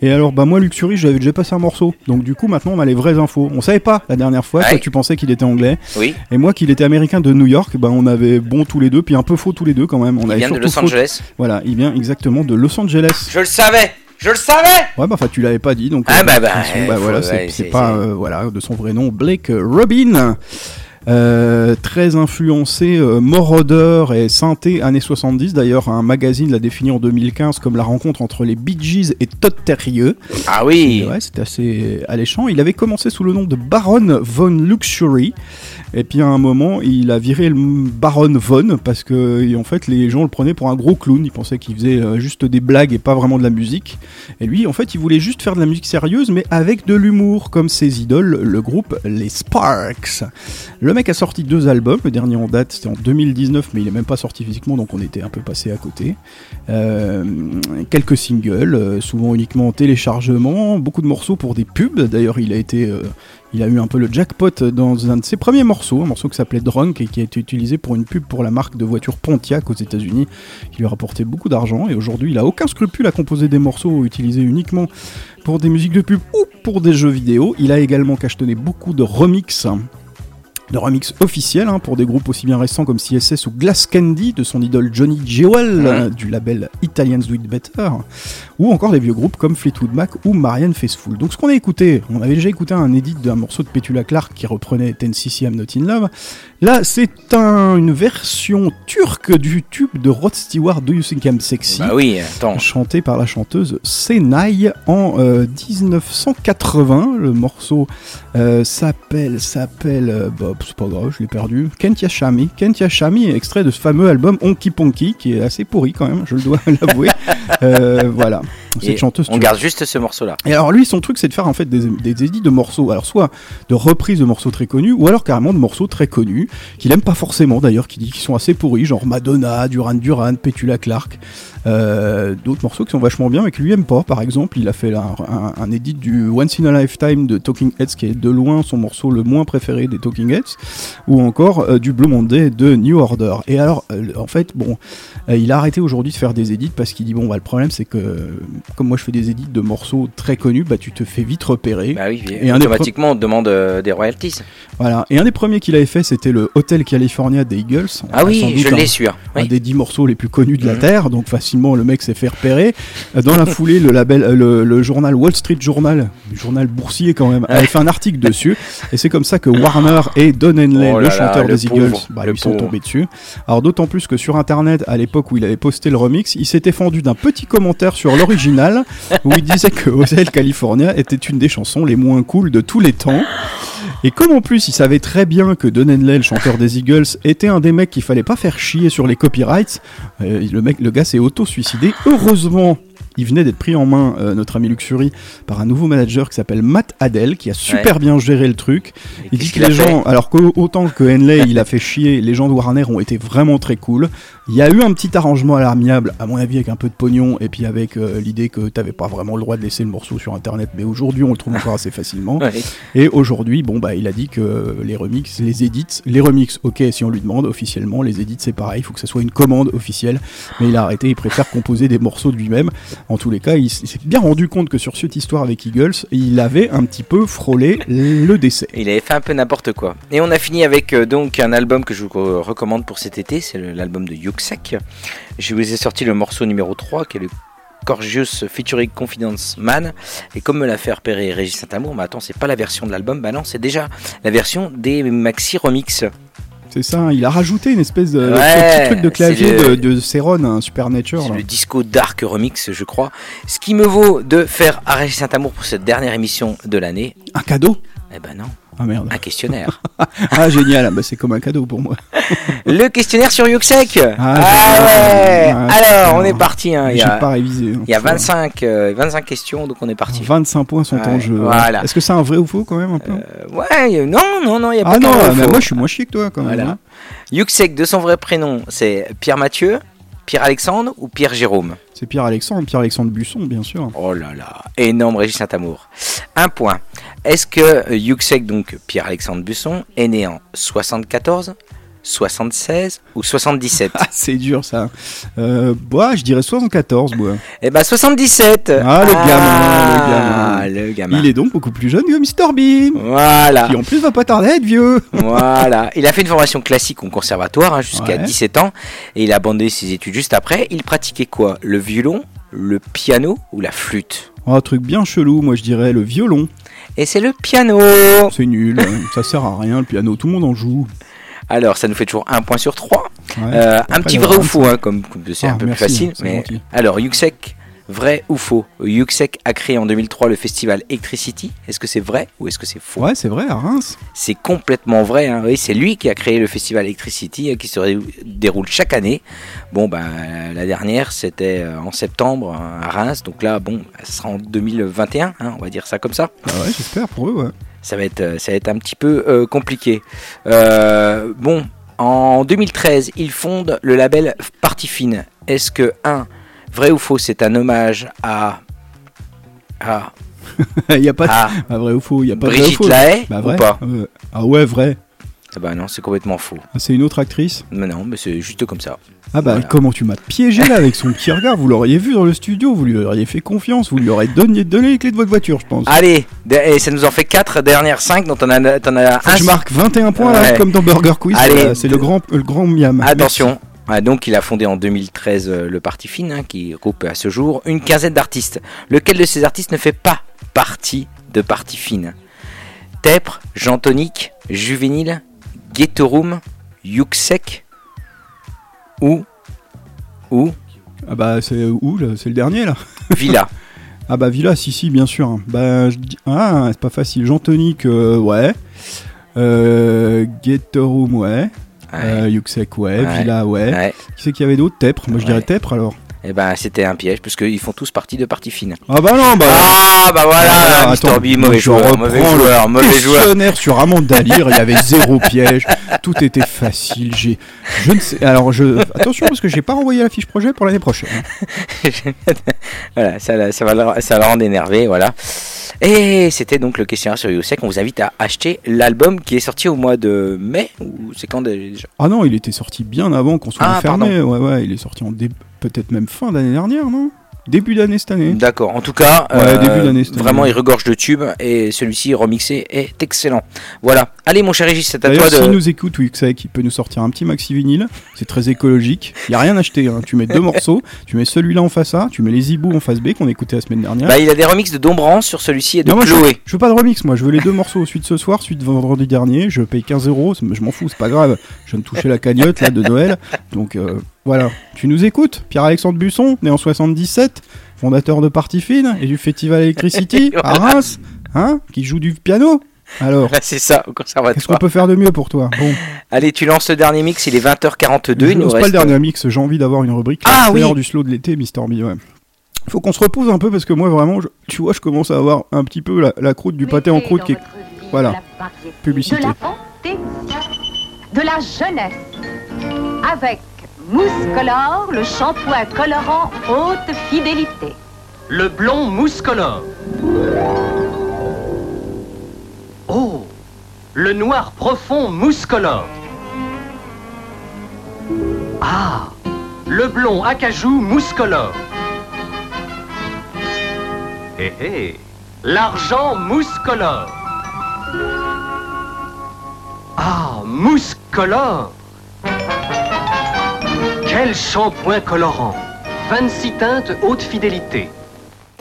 Et alors, bah moi, Luxury, j'avais déjà passé un morceau, donc du coup, maintenant, on a les vraies infos. On savait pas la dernière fois. Toi, tu pensais qu'il était anglais. Oui. Et moi, qu'il était américain de New York. Bah, on avait bon tous les deux, puis un peu faux tous les deux quand même. On Il avait vient de Los faux- Angeles. Voilà, il vient exactement de Los Angeles. Je le savais Je le savais Ouais, bah, enfin, tu l'avais pas dit, donc. Ah, euh, bah, bah, façon, euh, bah, voilà, c'est pas, euh, voilà, de son vrai nom, Blake Robin. Euh, très influencé euh, Moroder et synthé années 70. D'ailleurs, un magazine l'a défini en 2015 comme la rencontre entre les Bee Gees et Todd Terje. Ah oui Ouais, c'était assez alléchant. Il avait commencé sous le nom de Baron von Luxury. Et puis à un moment, il a viré le Baron von parce que en fait, les gens le prenaient pour un gros clown. Ils pensaient qu'il faisait euh, juste des blagues et pas vraiment de la musique. Et lui, en fait, il voulait juste faire de la musique sérieuse, mais avec de l'humour, comme ses idoles, le groupe Les Sparks. Le mec a sorti deux albums. Le dernier en date, c'était en 2019, mais il est même pas sorti physiquement, donc on était un peu passé à côté. Euh, quelques singles, euh, souvent uniquement en téléchargement, beaucoup de morceaux pour des pubs. D'ailleurs, il a été, il a eu un peu le jackpot dans un de ses premiers morceaux, un morceau qui s'appelait Drunk et qui a été utilisé pour une pub pour la marque de voiture Pontiac aux États-Unis, qui lui a rapporté beaucoup d'argent. Et aujourd'hui, il a aucun scrupule à composer des morceaux utilisés uniquement pour des musiques de pub ou pour des jeux vidéo. Il a également cachetonné beaucoup de remix de remix officiels hein, pour des groupes aussi bien récents comme CSS ou Glass Candy de son idole Johnny Jewel euh, du label Italians Do It Better ou encore des vieux groupes comme Fleetwood Mac ou Marianne Faithfull. Donc ce qu'on a écouté, on avait déjà écouté un edit d'un morceau de Petula Clark qui reprenait 10cc I'm Not In Love. Là c'est un- une version turque du tube de Rod Stewart Do You Think I'm Sexy Bah oui, attends. chanté par la chanteuse Senai en euh, 1980. Le morceau euh, s'appelle, s'appelle, euh, bah, c'est pas grave, je l'ai perdu. Kentia Shami. Kentia Shami, extrait de ce fameux album Honky Ponky, qui est assez pourri quand même, je le dois l'avouer. Euh, voilà. Et Cette chanteuse. on garde juste ce morceau-là. et alors lui, son truc, c'est de faire en fait des, des édits de morceaux. Alors soit de reprises de morceaux très connus, ou alors carrément de morceaux très connus qu'il aime pas forcément d'ailleurs, qui dit qu'ils sont assez pourris, genre Madonna, Duran Duran, Petula Clark. Euh, D'autres morceaux qui sont vachement bien, mais qu'il lui aime pas. Par exemple, il a fait là, un, un édit du Once in a Lifetime de Talking Heads, qui est de loin son morceau le moins préféré des Talking Heads, ou encore euh, du Blue Monday de New Order. Et alors, euh, en fait, bon, euh, il a arrêté aujourd'hui de faire des édits parce qu'il dit bon, bah le problème c'est que comme moi je fais des édits de morceaux très connus, bah tu te fais vite repérer. Bah oui, Et automatiquement, on te demande euh, des royalties. Voilà. Et un des premiers qu'il avait fait, c'était le Hotel California des Eagles. Ah oui, je l'ai hein. Un Oui. des dix morceaux les plus connus de la Mhm. Terre, donc facilement le mec s'est fait repérer. Dans la foulée, le label, euh, le, le journal Wall Street Journal, le journal boursier quand même, avait fait un article dessus. Et c'est comme ça que Warner et Don Henley, Oh le là, chanteur le des pauvre, Eagles, bah, le lui sont pauvre. tombés dessus. Alors d'autant plus que sur Internet, à l'époque où il avait posté le remix, il s'était fendu d'un petit commentaire sur où il disait que Hotel California était une des chansons les moins cool de tous les temps. Et comme en plus il savait très bien que Don Henley, le chanteur des Eagles, était un des mecs qu'il fallait pas faire chier sur les copyrights, euh, le mec, le gars s'est auto-suicidé. Heureusement, il venait d'être pris en main, euh, notre ami Luxury, par un nouveau manager qui s'appelle Matt Adel, qui a super Ouais. bien géré le truc. Il dit que les gens, alors qu'autant que Henley il a fait chier, les gens de Warner ont été vraiment très cool. Il y a eu un petit arrangement à l'amiable, à mon avis avec un peu de pognon, et puis avec euh, l'idée que t'avais pas vraiment le droit de laisser le morceau sur internet, mais aujourd'hui on le trouve encore assez facilement. Ouais. Et aujourd'hui, bon bah il a dit que les remix, les edits, les remix, ok si on lui demande officiellement, les edits c'est pareil, il faut que ça soit une commande officielle, mais il a arrêté, il préfère composer des morceaux de lui-même. En tous les cas, il s'est bien rendu compte que sur cette histoire avec Eagles, il avait un petit peu frôlé le décès. Il avait fait un peu n'importe quoi. Et on a fini avec euh, donc un album que je vous recommande pour cet été, c'est l'album de Yuxek. Je vous ai sorti le morceau numéro 3 qui est le Gorgeous featuring Confidence Man. Et comme me l'a fait repérer Régis Saint-Amour, mais attends, c'est pas la version de l'album, bah non, c'est déjà la version des maxi remix. C'est ça, il a rajouté une espèce de, Ouais, petit truc de clavier le- de, de Céron, un Supernature. C'est le disco dark remix, je crois. Ce qui me vaut de faire à Régis Saint-Amour pour cette dernière émission de l'année. Un cadeau? Eh ben non. Ah merde. Un questionnaire. ah génial, ah, bah, c'est comme un cadeau pour moi. le questionnaire sur Yuxek Ah, ouais génial. Ah, Alors, on est parti. hein, il y a- pas révisé. hein. Il y a 25, euh, 25 questions, donc on est parti. 25 points sont en Ouais, jeu. voilà. Est-ce que c'est un vrai ou faux quand même un peu? Euh, ouais, non, non, non, il n'y a pas Ah non, mais faux. moi je suis moins chic que toi quand même. Voilà. hein. Yuxek, de son vrai prénom, c'est Pierre Mathieu, Pierre Alexandre ou Pierre Jérôme? C'est Pierre Alexandre, Pierre Alexandre Busson bien sûr. Oh là là, énorme Régis Saint-Amour. Un point. Est-ce que Yuxek, donc Pierre Alexandre Busson, est né en 74, 76 ou 77 Ah c'est dur ça. Euh, bah, je dirais 74 moi. Eh ben 77 Ah le Ah, gamin, le gamin. le gamin. Il est donc beaucoup plus jeune que Mr Bean. Voilà. Qui en plus va pas tarder à être vieux. Voilà, il a fait une formation classique au conservatoire hein, jusqu'à Ouais. 17 ans et il a abandonné ses études juste après. Il pratiquait quoi? Le violon, le piano ou la flûte? Oh, un truc bien chelou, moi je dirais le violon. Et c'est le piano C'est nul, ça sert à rien le piano, tout le monde en joue. Alors ça nous fait toujours un point sur trois. Ouais. Euh, un petit vrai ou faux, hein, comme c'est un Ah, peu merci, plus facile. Mais alors Yuxek, vrai ou faux? Yuxek a créé en 2003 le festival Electricity. Est-ce que c'est vrai ou est-ce que c'est faux? Ouais, c'est vrai, à Reims. C'est complètement vrai. hein. Oui, c'est lui qui a créé le festival Electricity euh, qui se déroule chaque année. Bon, bah, la dernière, c'était euh, en septembre hein, à Reims. Donc là, bon, ça sera en 2021, hein, on va dire ça comme ça. Ah ouais, j'espère pour eux, ouais. Ça va être, euh, ça va être un petit peu euh, compliqué. Euh, bon, en 2013, il fonde le label Partie Fine. Est-ce que, un, vrai ou faux, c'est un hommage à. à Il y a pas de... Ah. Vrai ou faux, il y a pas de Brigitte faux. Lahaye Bah, ou vrai. pas Euh, Ah ouais, vrai. Ah bah non, c'est complètement faux. Ah, c'est une autre actrice. Mais non, mais c'est juste comme ça. Ah bah Voilà. comment tu m'as piégé là avec son petit regard Vous l'auriez vu dans le studio, vous lui auriez fait confiance, vous lui auriez donné, donné les clés de votre voiture, je pense. Allez, de- et ça nous en fait 4 dernières 5, dont t'en as, t'en as un. je marque 21 points là, comme dans Burger Quiz. C'est le grand, le grand miam. Attention. Donc il a fondé en 2013 euh, le Parti Fine, hein, qui groupe à ce jour une quinzaine d'artistes. Lequel de ces artistes ne fait pas partie de Parti Fine Tepre, Jean Tonic, Juvénile, Ghetto-Room, Yuxek ou ou Ah bah c'est où là C'est le dernier là Villa. Ah bah Villa, si si, bien sûr. Bah je dis... ah c'est pas facile. Jean Tonic, euh, ouais. Euh, Ghetto Room, ouais. Euh, Yuxek, ouais. Ouais. Villa, ouais. Qui c'est qu'il y avait d'autres Tepre. Moi je dirais. Tepre alors. Eh ben c'était un piège parce qu'ils font tous partie de Parti Fine. Ah bah non, bah. Ah bah voilà, Ah, attends, B, mauvais je joueur, mauvais joueur, mauvais joueur. questionnaire sur Amande Dalir, il y avait zéro piège, tout était facile. J'ai, je ne sais. Alors je, attention parce que j'ai pas renvoyé la fiche projet pour l'année prochaine. voilà, ça, ça va le, ça le rendre énervé, voilà. Et c'était donc le questionnaire sur Yosek. On vous invite à acheter l'album qui est sorti au mois de mai ou c'est quand déjà? Ah non, il était sorti bien avant qu'on soit Ah, enfermé. Ouais ouais, il est sorti en dé- peut-être même fin d'année dernière, non? Début d'année cette année. D'accord. En tout cas, Ouais, euh, début vraiment, il regorge de tubes et celui-ci remixé est excellent. Voilà. Allez, mon cher Régis, c'est à toi de. s'il nous écoute, Wixek, il peut nous sortir un petit maxi vinyle. C'est très écologique. Il y a rien acheté. Hein. Tu mets deux morceaux, tu mets celui-là en face A, tu mets les hiboux en face B qu'on écoutait la semaine dernière. Bah, il a des remixes de Dombrance sur celui-ci et de Non, moi, je, Chloé. je veux pas de remix, moi je veux les deux morceaux, de ce soir, de vendredi dernier, je paye 15 euros, je m'en fous, c'est pas grave, je viens de toucher la cagnotte là de Noël, donc euh, voilà. Tu nous écoutes Pierre-Alexandre Busson, né en 77, fondateur de Parti Fine et du Festival Electricity à. Reims, hein, qui joue du piano. Alors, Voilà, c'est ça, au qu'est-ce qu'on conservatoire. peut faire de mieux pour toi? Bon, Allez, tu lances le dernier mix, il est 20h42. je il nous pas le dernier mix, j'ai envie d'avoir une rubrique. Ah, c'est oui. l'heure du slow de l'été, Mister B, ouais. Faut qu'on se repose un peu parce que moi vraiment, je- tu vois, je commence à avoir un petit peu la, la croûte du pâté en croûte qui est... Voilà, publicité. De la bonté, de la jeunesse. Avec Mousse Color, le shampoing colorant haute fidélité. Le blond mousse color. Oh, le noir profond mousse color. Ah, le blond acajou mousse color. Hé hé, l'argent mousse color. Ah, mousse color. Quel shampoing colorant. 26 teintes haute fidélité.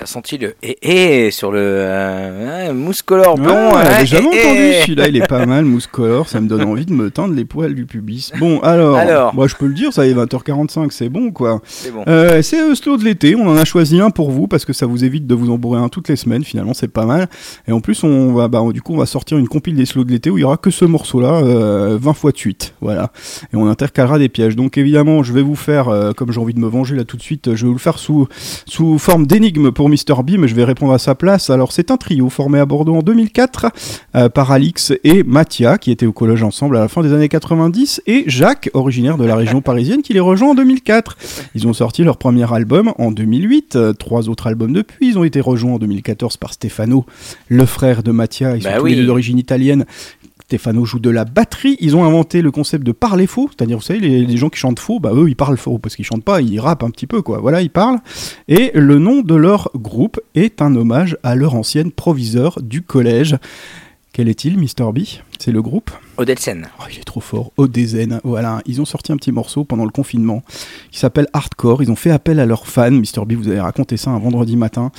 T'as senti le et et sur le euh, mousse color blond. Ouais, j'ai jamais eh, entendu eh. celui-là, il est pas mal, mousse color, ça me donne envie de me teindre les poils du pubis. Bon, alors, Alors. moi je peux le dire, ça est 20h45, c'est bon quoi. C'est bon. Euh, euh, slow de l'été, on en a choisi un pour vous parce que ça vous évite de vous en bourrer un toutes les semaines, finalement c'est pas mal. Et en plus, on va, bah, du coup, on va sortir une compile des slows de l'été où il y aura que ce morceau-là, euh, 20 fois de suite, voilà. Et on intercalera des pièges. Donc évidemment, je vais vous faire, euh, comme j'ai envie de me venger là tout de suite, je vais vous le faire sous, sous forme d'énigme pour Mr. B, mais je vais répondre à sa place. Alors c'est un trio formé à Bordeaux en 2004 euh, par Alix et Mathia qui étaient au collège ensemble à la fin des années 90 et Jacques, originaire de la région parisienne, qui les rejoint en 2004. Ils ont sorti leur premier album en 2008, euh, trois autres albums depuis. Ils ont été rejoints en 2014 par Stefano, le frère de Mathia. Ils Bah sont tous oui. les deux d'origine italienne. Stefano joue de la batterie. Ils ont inventé le concept de parler faux, c'est-à-dire, vous savez, les, les gens qui chantent faux, bah eux, ils parlent faux parce qu'ils chantent pas, ils rappent un petit peu, quoi. Voilà, ils parlent. Et le nom de leur groupe est un hommage à leur ancienne proviseur du collège. Quel est-il, Mr. B? C'est le groupe? Odelsen. Oh, il est trop fort. Odezen. Voilà, ils ont sorti un petit morceau pendant le confinement qui s'appelle Hardcore. Ils ont fait appel à leurs fans. Mr. B, vous avez raconté ça un vendredi matin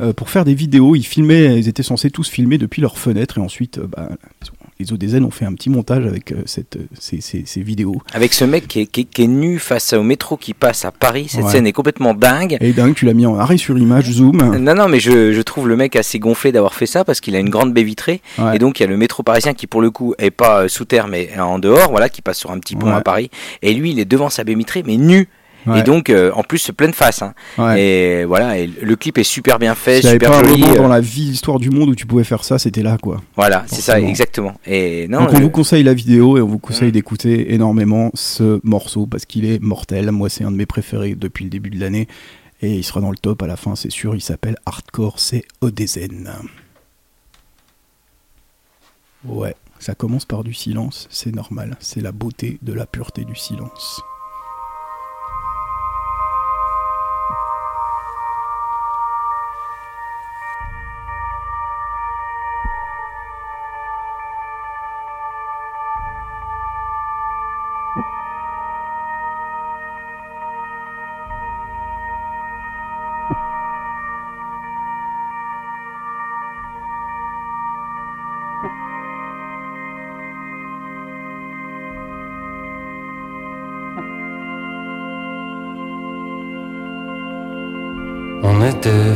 euh, pour faire des vidéos. Ils filmaient, ils étaient censés tous filmer depuis leur fenêtre et ensuite, euh, bah, les Odezen ont fait un petit montage avec euh, cette, euh, ces, ces- ces vidéos. Avec ce mec qui est, qui est- qui est nu face au métro qui passe à Paris, cette Ouais. scène est complètement dingue. Et dingue, tu l'as mis en arrêt sur image, zoom. Non, non, mais je, je trouve le mec assez gonflé d'avoir fait ça parce qu'il a une grande baie vitrée. Ouais. Et donc, il y a le métro parisien qui, pour le coup, est pas euh, sous terre, mais en dehors, voilà, qui passe sur un petit pont Ouais. à Paris. Et lui, il est devant sa baie vitrée, mais nu. Ouais. Et donc, euh, en plus, pleine face. hein. Ouais. Et voilà, et le clip est super bien fait, avait super pas un joli. moment euh, dans la vie, l'histoire du monde où tu pouvais faire ça, c'était là, quoi. Voilà, c'est ça, exactement. Et non, Donc on je- vous conseille la vidéo et on vous conseille d'écouter énormément ce morceau parce qu'il est mortel. Moi, c'est un de mes préférés depuis le début de l'année et il sera dans le top à la fin, c'est sûr. Il s'appelle Hardcore, c'est Odezen. Ouais, ça commence par du silence, c'est normal. C'est la beauté de la pureté du silence. On était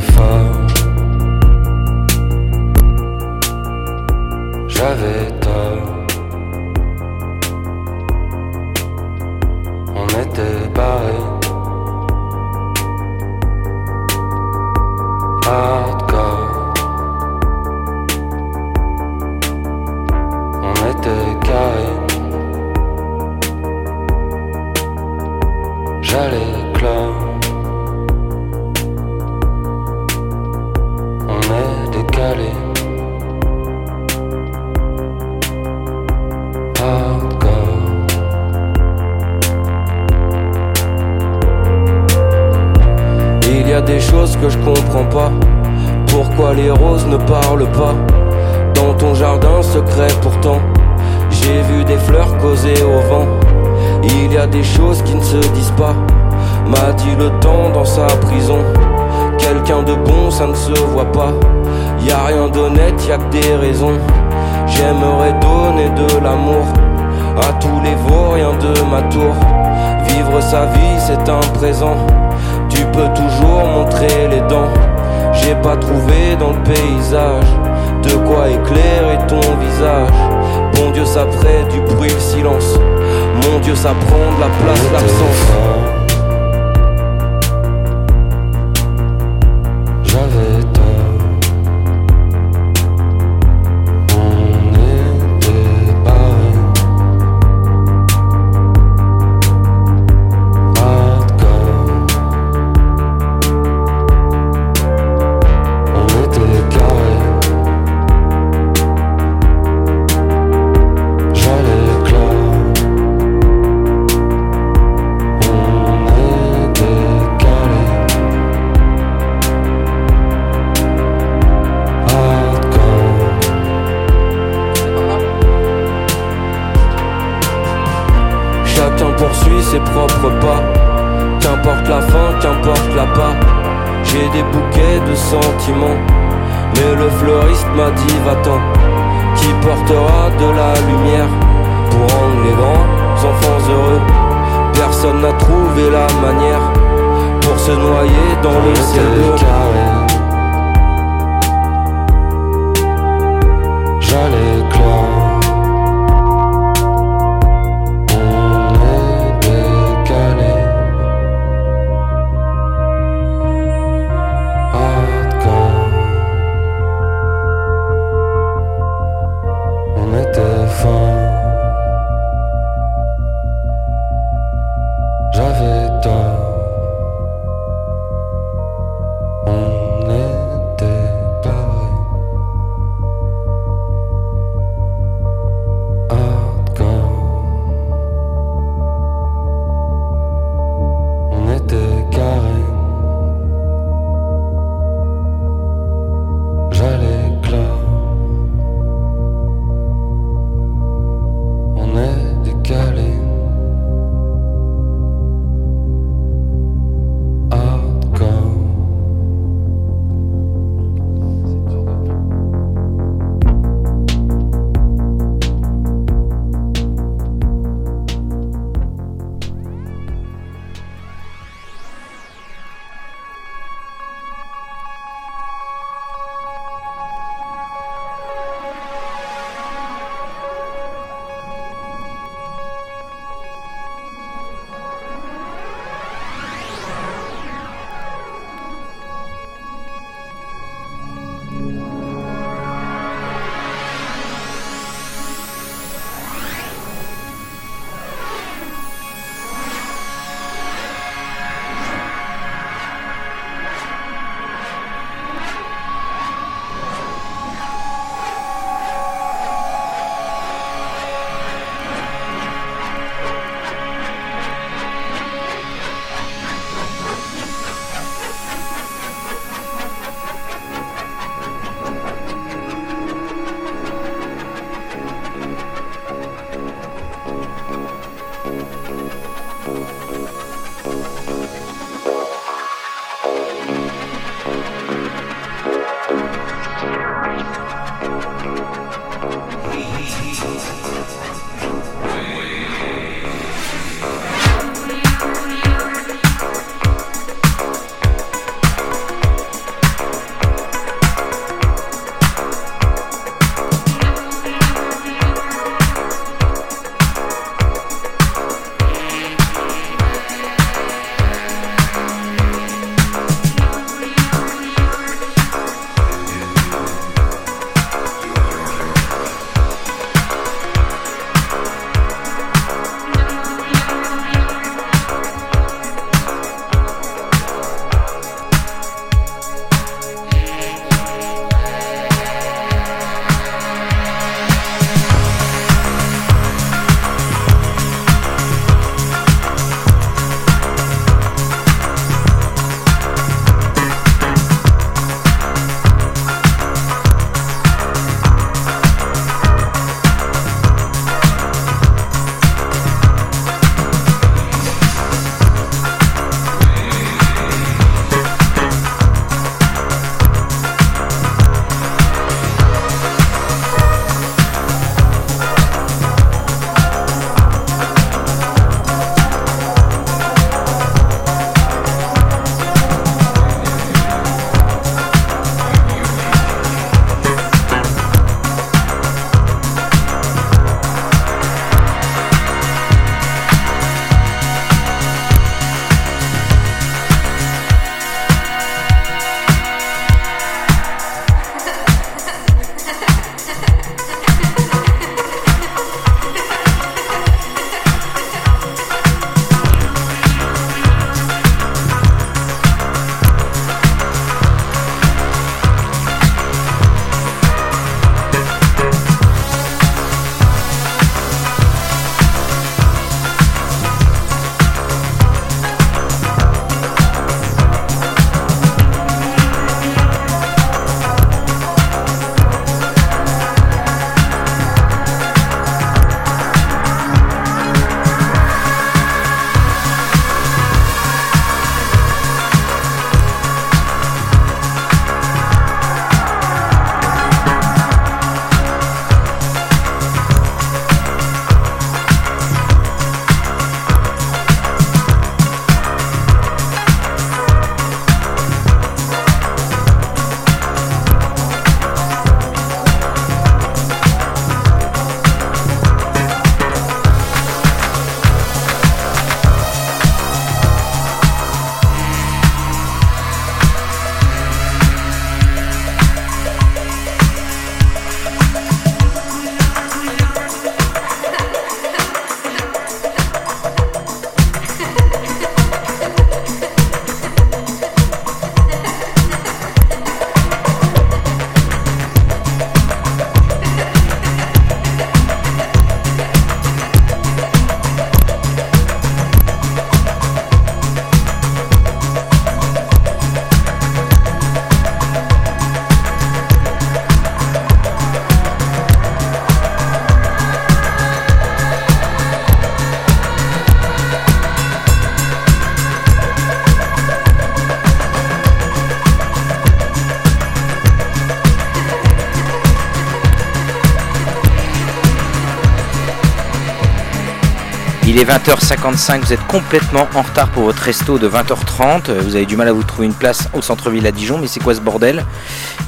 20h55, vous êtes complètement en retard pour votre resto de 20h30. Vous avez du mal à vous trouver une place au centre-ville à Dijon, mais c'est quoi ce bordel?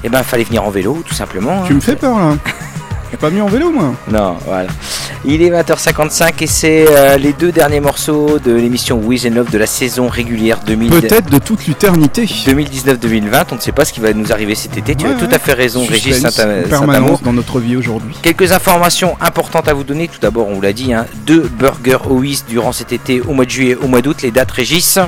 Eh ben, fallait venir en vélo, tout simplement. Tu hein. me fais peur là. J'ai pas mis en vélo moi. Non, voilà. Il est 20h55 et c'est euh, les deux derniers morceaux de l'émission Wiz and Love de la saison régulière 2000 Peut-être de toute l'éternité. 2019-2020. On ne sait pas ce qui va nous arriver cet été. Tu Ouais, as tout à fait raison, Régis Saint-Amour. dans notre vie aujourd'hui. Quelques informations importantes à vous donner. Tout d'abord, on vous l'a dit, hein, deux burgers au Wiz durant cet été au mois de juillet, au mois d'août. Les dates, Régis?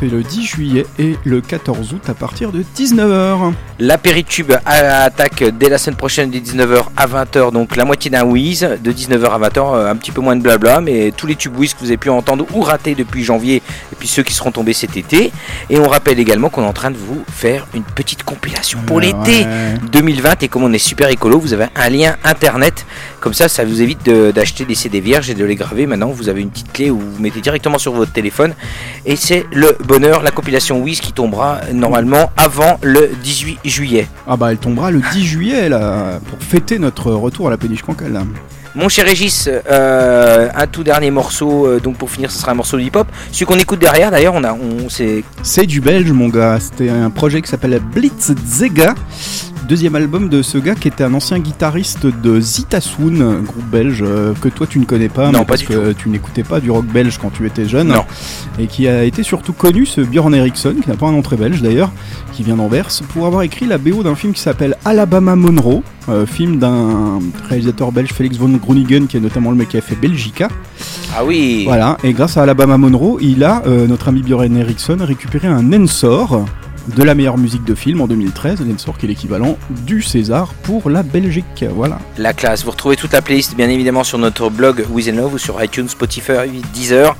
C'est le 10 juillet et le 14 août à partir de 19h. L'apéritube à- attaque dès la semaine prochaine de 19h à 20h, donc la moitié d'un Wiz, de 19h à 20h, euh, un petit peu moins de blabla, mais tous les tubes Wiz que vous avez pu entendre ou rater depuis janvier, et puis ceux qui seront tombés cet été. Et on rappelle également qu'on est en train de vous faire une petite compilation pour Ouais. l'été 2020, et comme on est super écolo, vous avez un lien internet, comme ça, ça vous évite de- d'acheter des CD vierges et de les graver. Maintenant, vous avez une petite clé où vous mettez directement sur votre téléphone, et c'est le bonheur, la compilation Wiz qui tombera normalement avant le 18 juillet. Ah bah elle tombera le 10 juillet là pour fêter notre retour à la péniche Cancale. là. Mon cher Régis, euh, un tout dernier morceau, euh, donc pour finir, ce sera un morceau de hip-hop. Celui qu'on écoute derrière, d'ailleurs, on a, on, c'est C'est du belge mon gars, c'était un projet qui s'appelle Blitz Zega. Deuxième album de ce gars qui était un ancien guitariste de Zitasoun, un groupe belge euh, que toi tu ne connais pas, Non, mais pas parce que tu n'écoutais pas du rock belge quand tu étais jeune. Non. Et qui a été surtout connu, ce Björn Eriksson, qui n'a pas un nom très belge d'ailleurs, qui vient d'Anvers, pour avoir écrit la BO d'un film qui s'appelle Alabama Monroe, euh, film d'un réalisateur belge Félix von Groningen, qui est notamment le mec qui a fait Belgica. Ah oui Voilà, et grâce à Alabama Monroe, il a, euh, notre ami Björn Eriksson, récupéré un Ensor de la meilleure musique de film en 2013, l'Ensor qui est l'équivalent du César pour la Belgique. Voilà. la classe. Vous retrouvez toute la playlist, bien évidemment, sur notre blog and Love ou sur iTunes, Spotify, Deezer.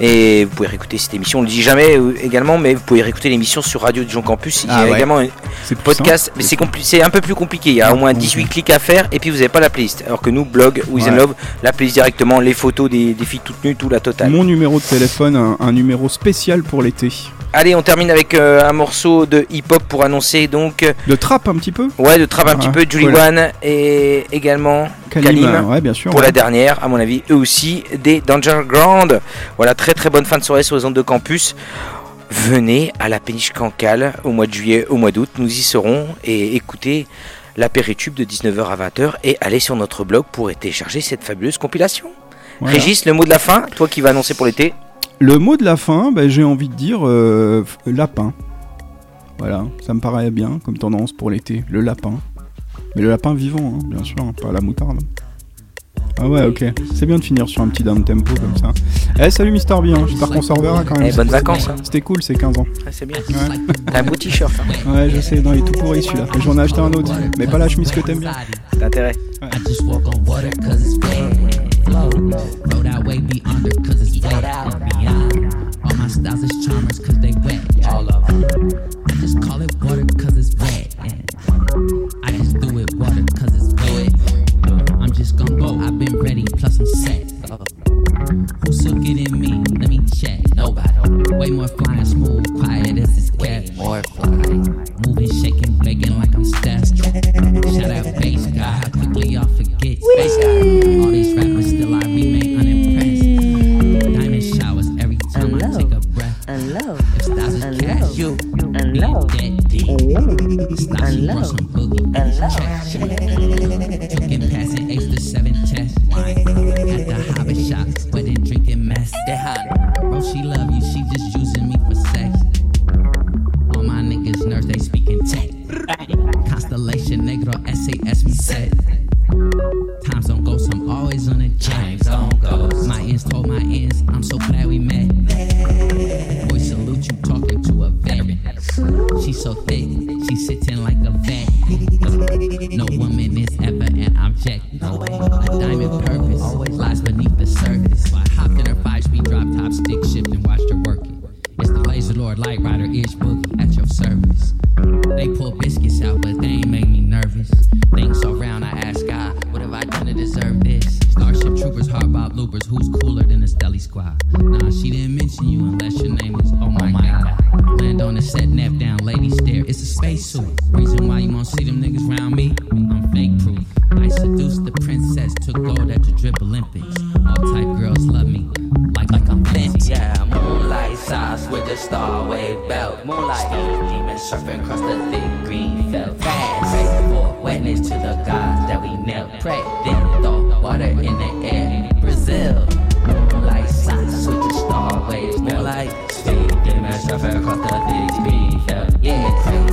Et vous pouvez réécouter cette émission, on le dit jamais euh, également, mais vous pouvez réécouter l'émission sur Radio Dijon Campus. Il y Ah a ouais. également un podcast, mais c'est un peu plus compliqué. Il y a au moins 18 clics à faire et puis vous n'avez pas la playlist. Alors que nous, blog and Ouais. Love, la playlist directement, les photos des, des filles toutes nues, tout la totale. Mon numéro de téléphone, un, un numéro spécial pour l'été. Allez, on termine avec euh, un morceau de hip-hop pour annoncer donc. euh, De trap un petit peu Ouais, de trap un petit Ah, peu, Julie cool. One et également Kalim, Kalim, ouais, bien sûr, pour ouais. la dernière, à mon avis, eux aussi, des Danger Ground. Voilà, très très bonne fin de soirée sur les ondes de campus. Venez à la péniche Cancale au mois de juillet, au mois d'août, nous y serons et écoutez l'apéritube de 19h à 20h et allez sur notre blog pour télécharger cette fabuleuse compilation. Voilà. Régis, le mot de la fin, toi qui vas annoncer pour l'été. Le mot de la fin, bah, j'ai envie de dire euh, lapin. Voilà, ça me paraît bien comme tendance pour l'été, le lapin. Mais le lapin vivant, hein, bien sûr, hein, pas la moutarde. Ah ouais, ok. C'est bien de finir sur un petit down tempo comme ça. Eh, salut Mister B, hein, j'espère qu'on se reverra quand même. Eh, bonnes vacances, hein. C'était cool, c'est 15 ans. Ah, c'est bien. T'as un beau t-shirt. hein. Ouais, je sais, non, il est tout pourri celui-là. Et J'en ai acheté un autre, mais pas la chemise que t'aimes bien. T'as intérêt. I just walk on water cause it's wet. Road out way be under cause it's wet. And beyond. All my styles is charmers cause they wet. All of them. I just call it water cause it's wet. Wet. I'm just gonna go, I've been ready, plus I'm set. Who's still getting me? Let me check. Nobody. Way more fly and smooth, quiet as it's kept. More fly. Moving, shaking, begging like I'm Steph. Shout out bass guy, how quickly y'all forget. Space guy. All these rappers and love and love you and love and love and love and love Taking past an extra seven chest wine at the hobby shop where they drinking mess. They hot, bro. She love you. She just using me for sex. All my niggas nerds, they speaking tech. Constellation negro, SAS me set. Times don't go, so I'm always on. My ends told my ends, I'm so glad we met. Salute you talking to a. She's so thick, she's sitting like a vet. No woman is ever an object. A diamond purpose always lies beneath the surface. Hopped in her five speed drop top stick shift and watched her work it. It's the Laser Lord Light Rider Ish Boogie at your service. They pull biscuits out, but they ain't make me nervous. Things so round, I ask God, what have I done to deserve this? Starship Troopers, hardball loopers, who's cooler than the Stelly Squad? Nah, she didn't mention you unless your name is oh, oh my, God. Land on the set, nap down, lady stare. It's a spacesuit. Reason why you won't see them niggas round me? I'm fake proof. I seduced the princess, took gold at the drip Olympics. All type girls love me. Moonlight sauce with the star wave belt. Moonlight demons surfing across the thick green felt. Fast, pray for witness to the gods that we knelt. Pray, then throw water in the air. Brazil. Moonlight sauce with the star wave belt. Moonlight demons surfing across the thick green felt. Yeah.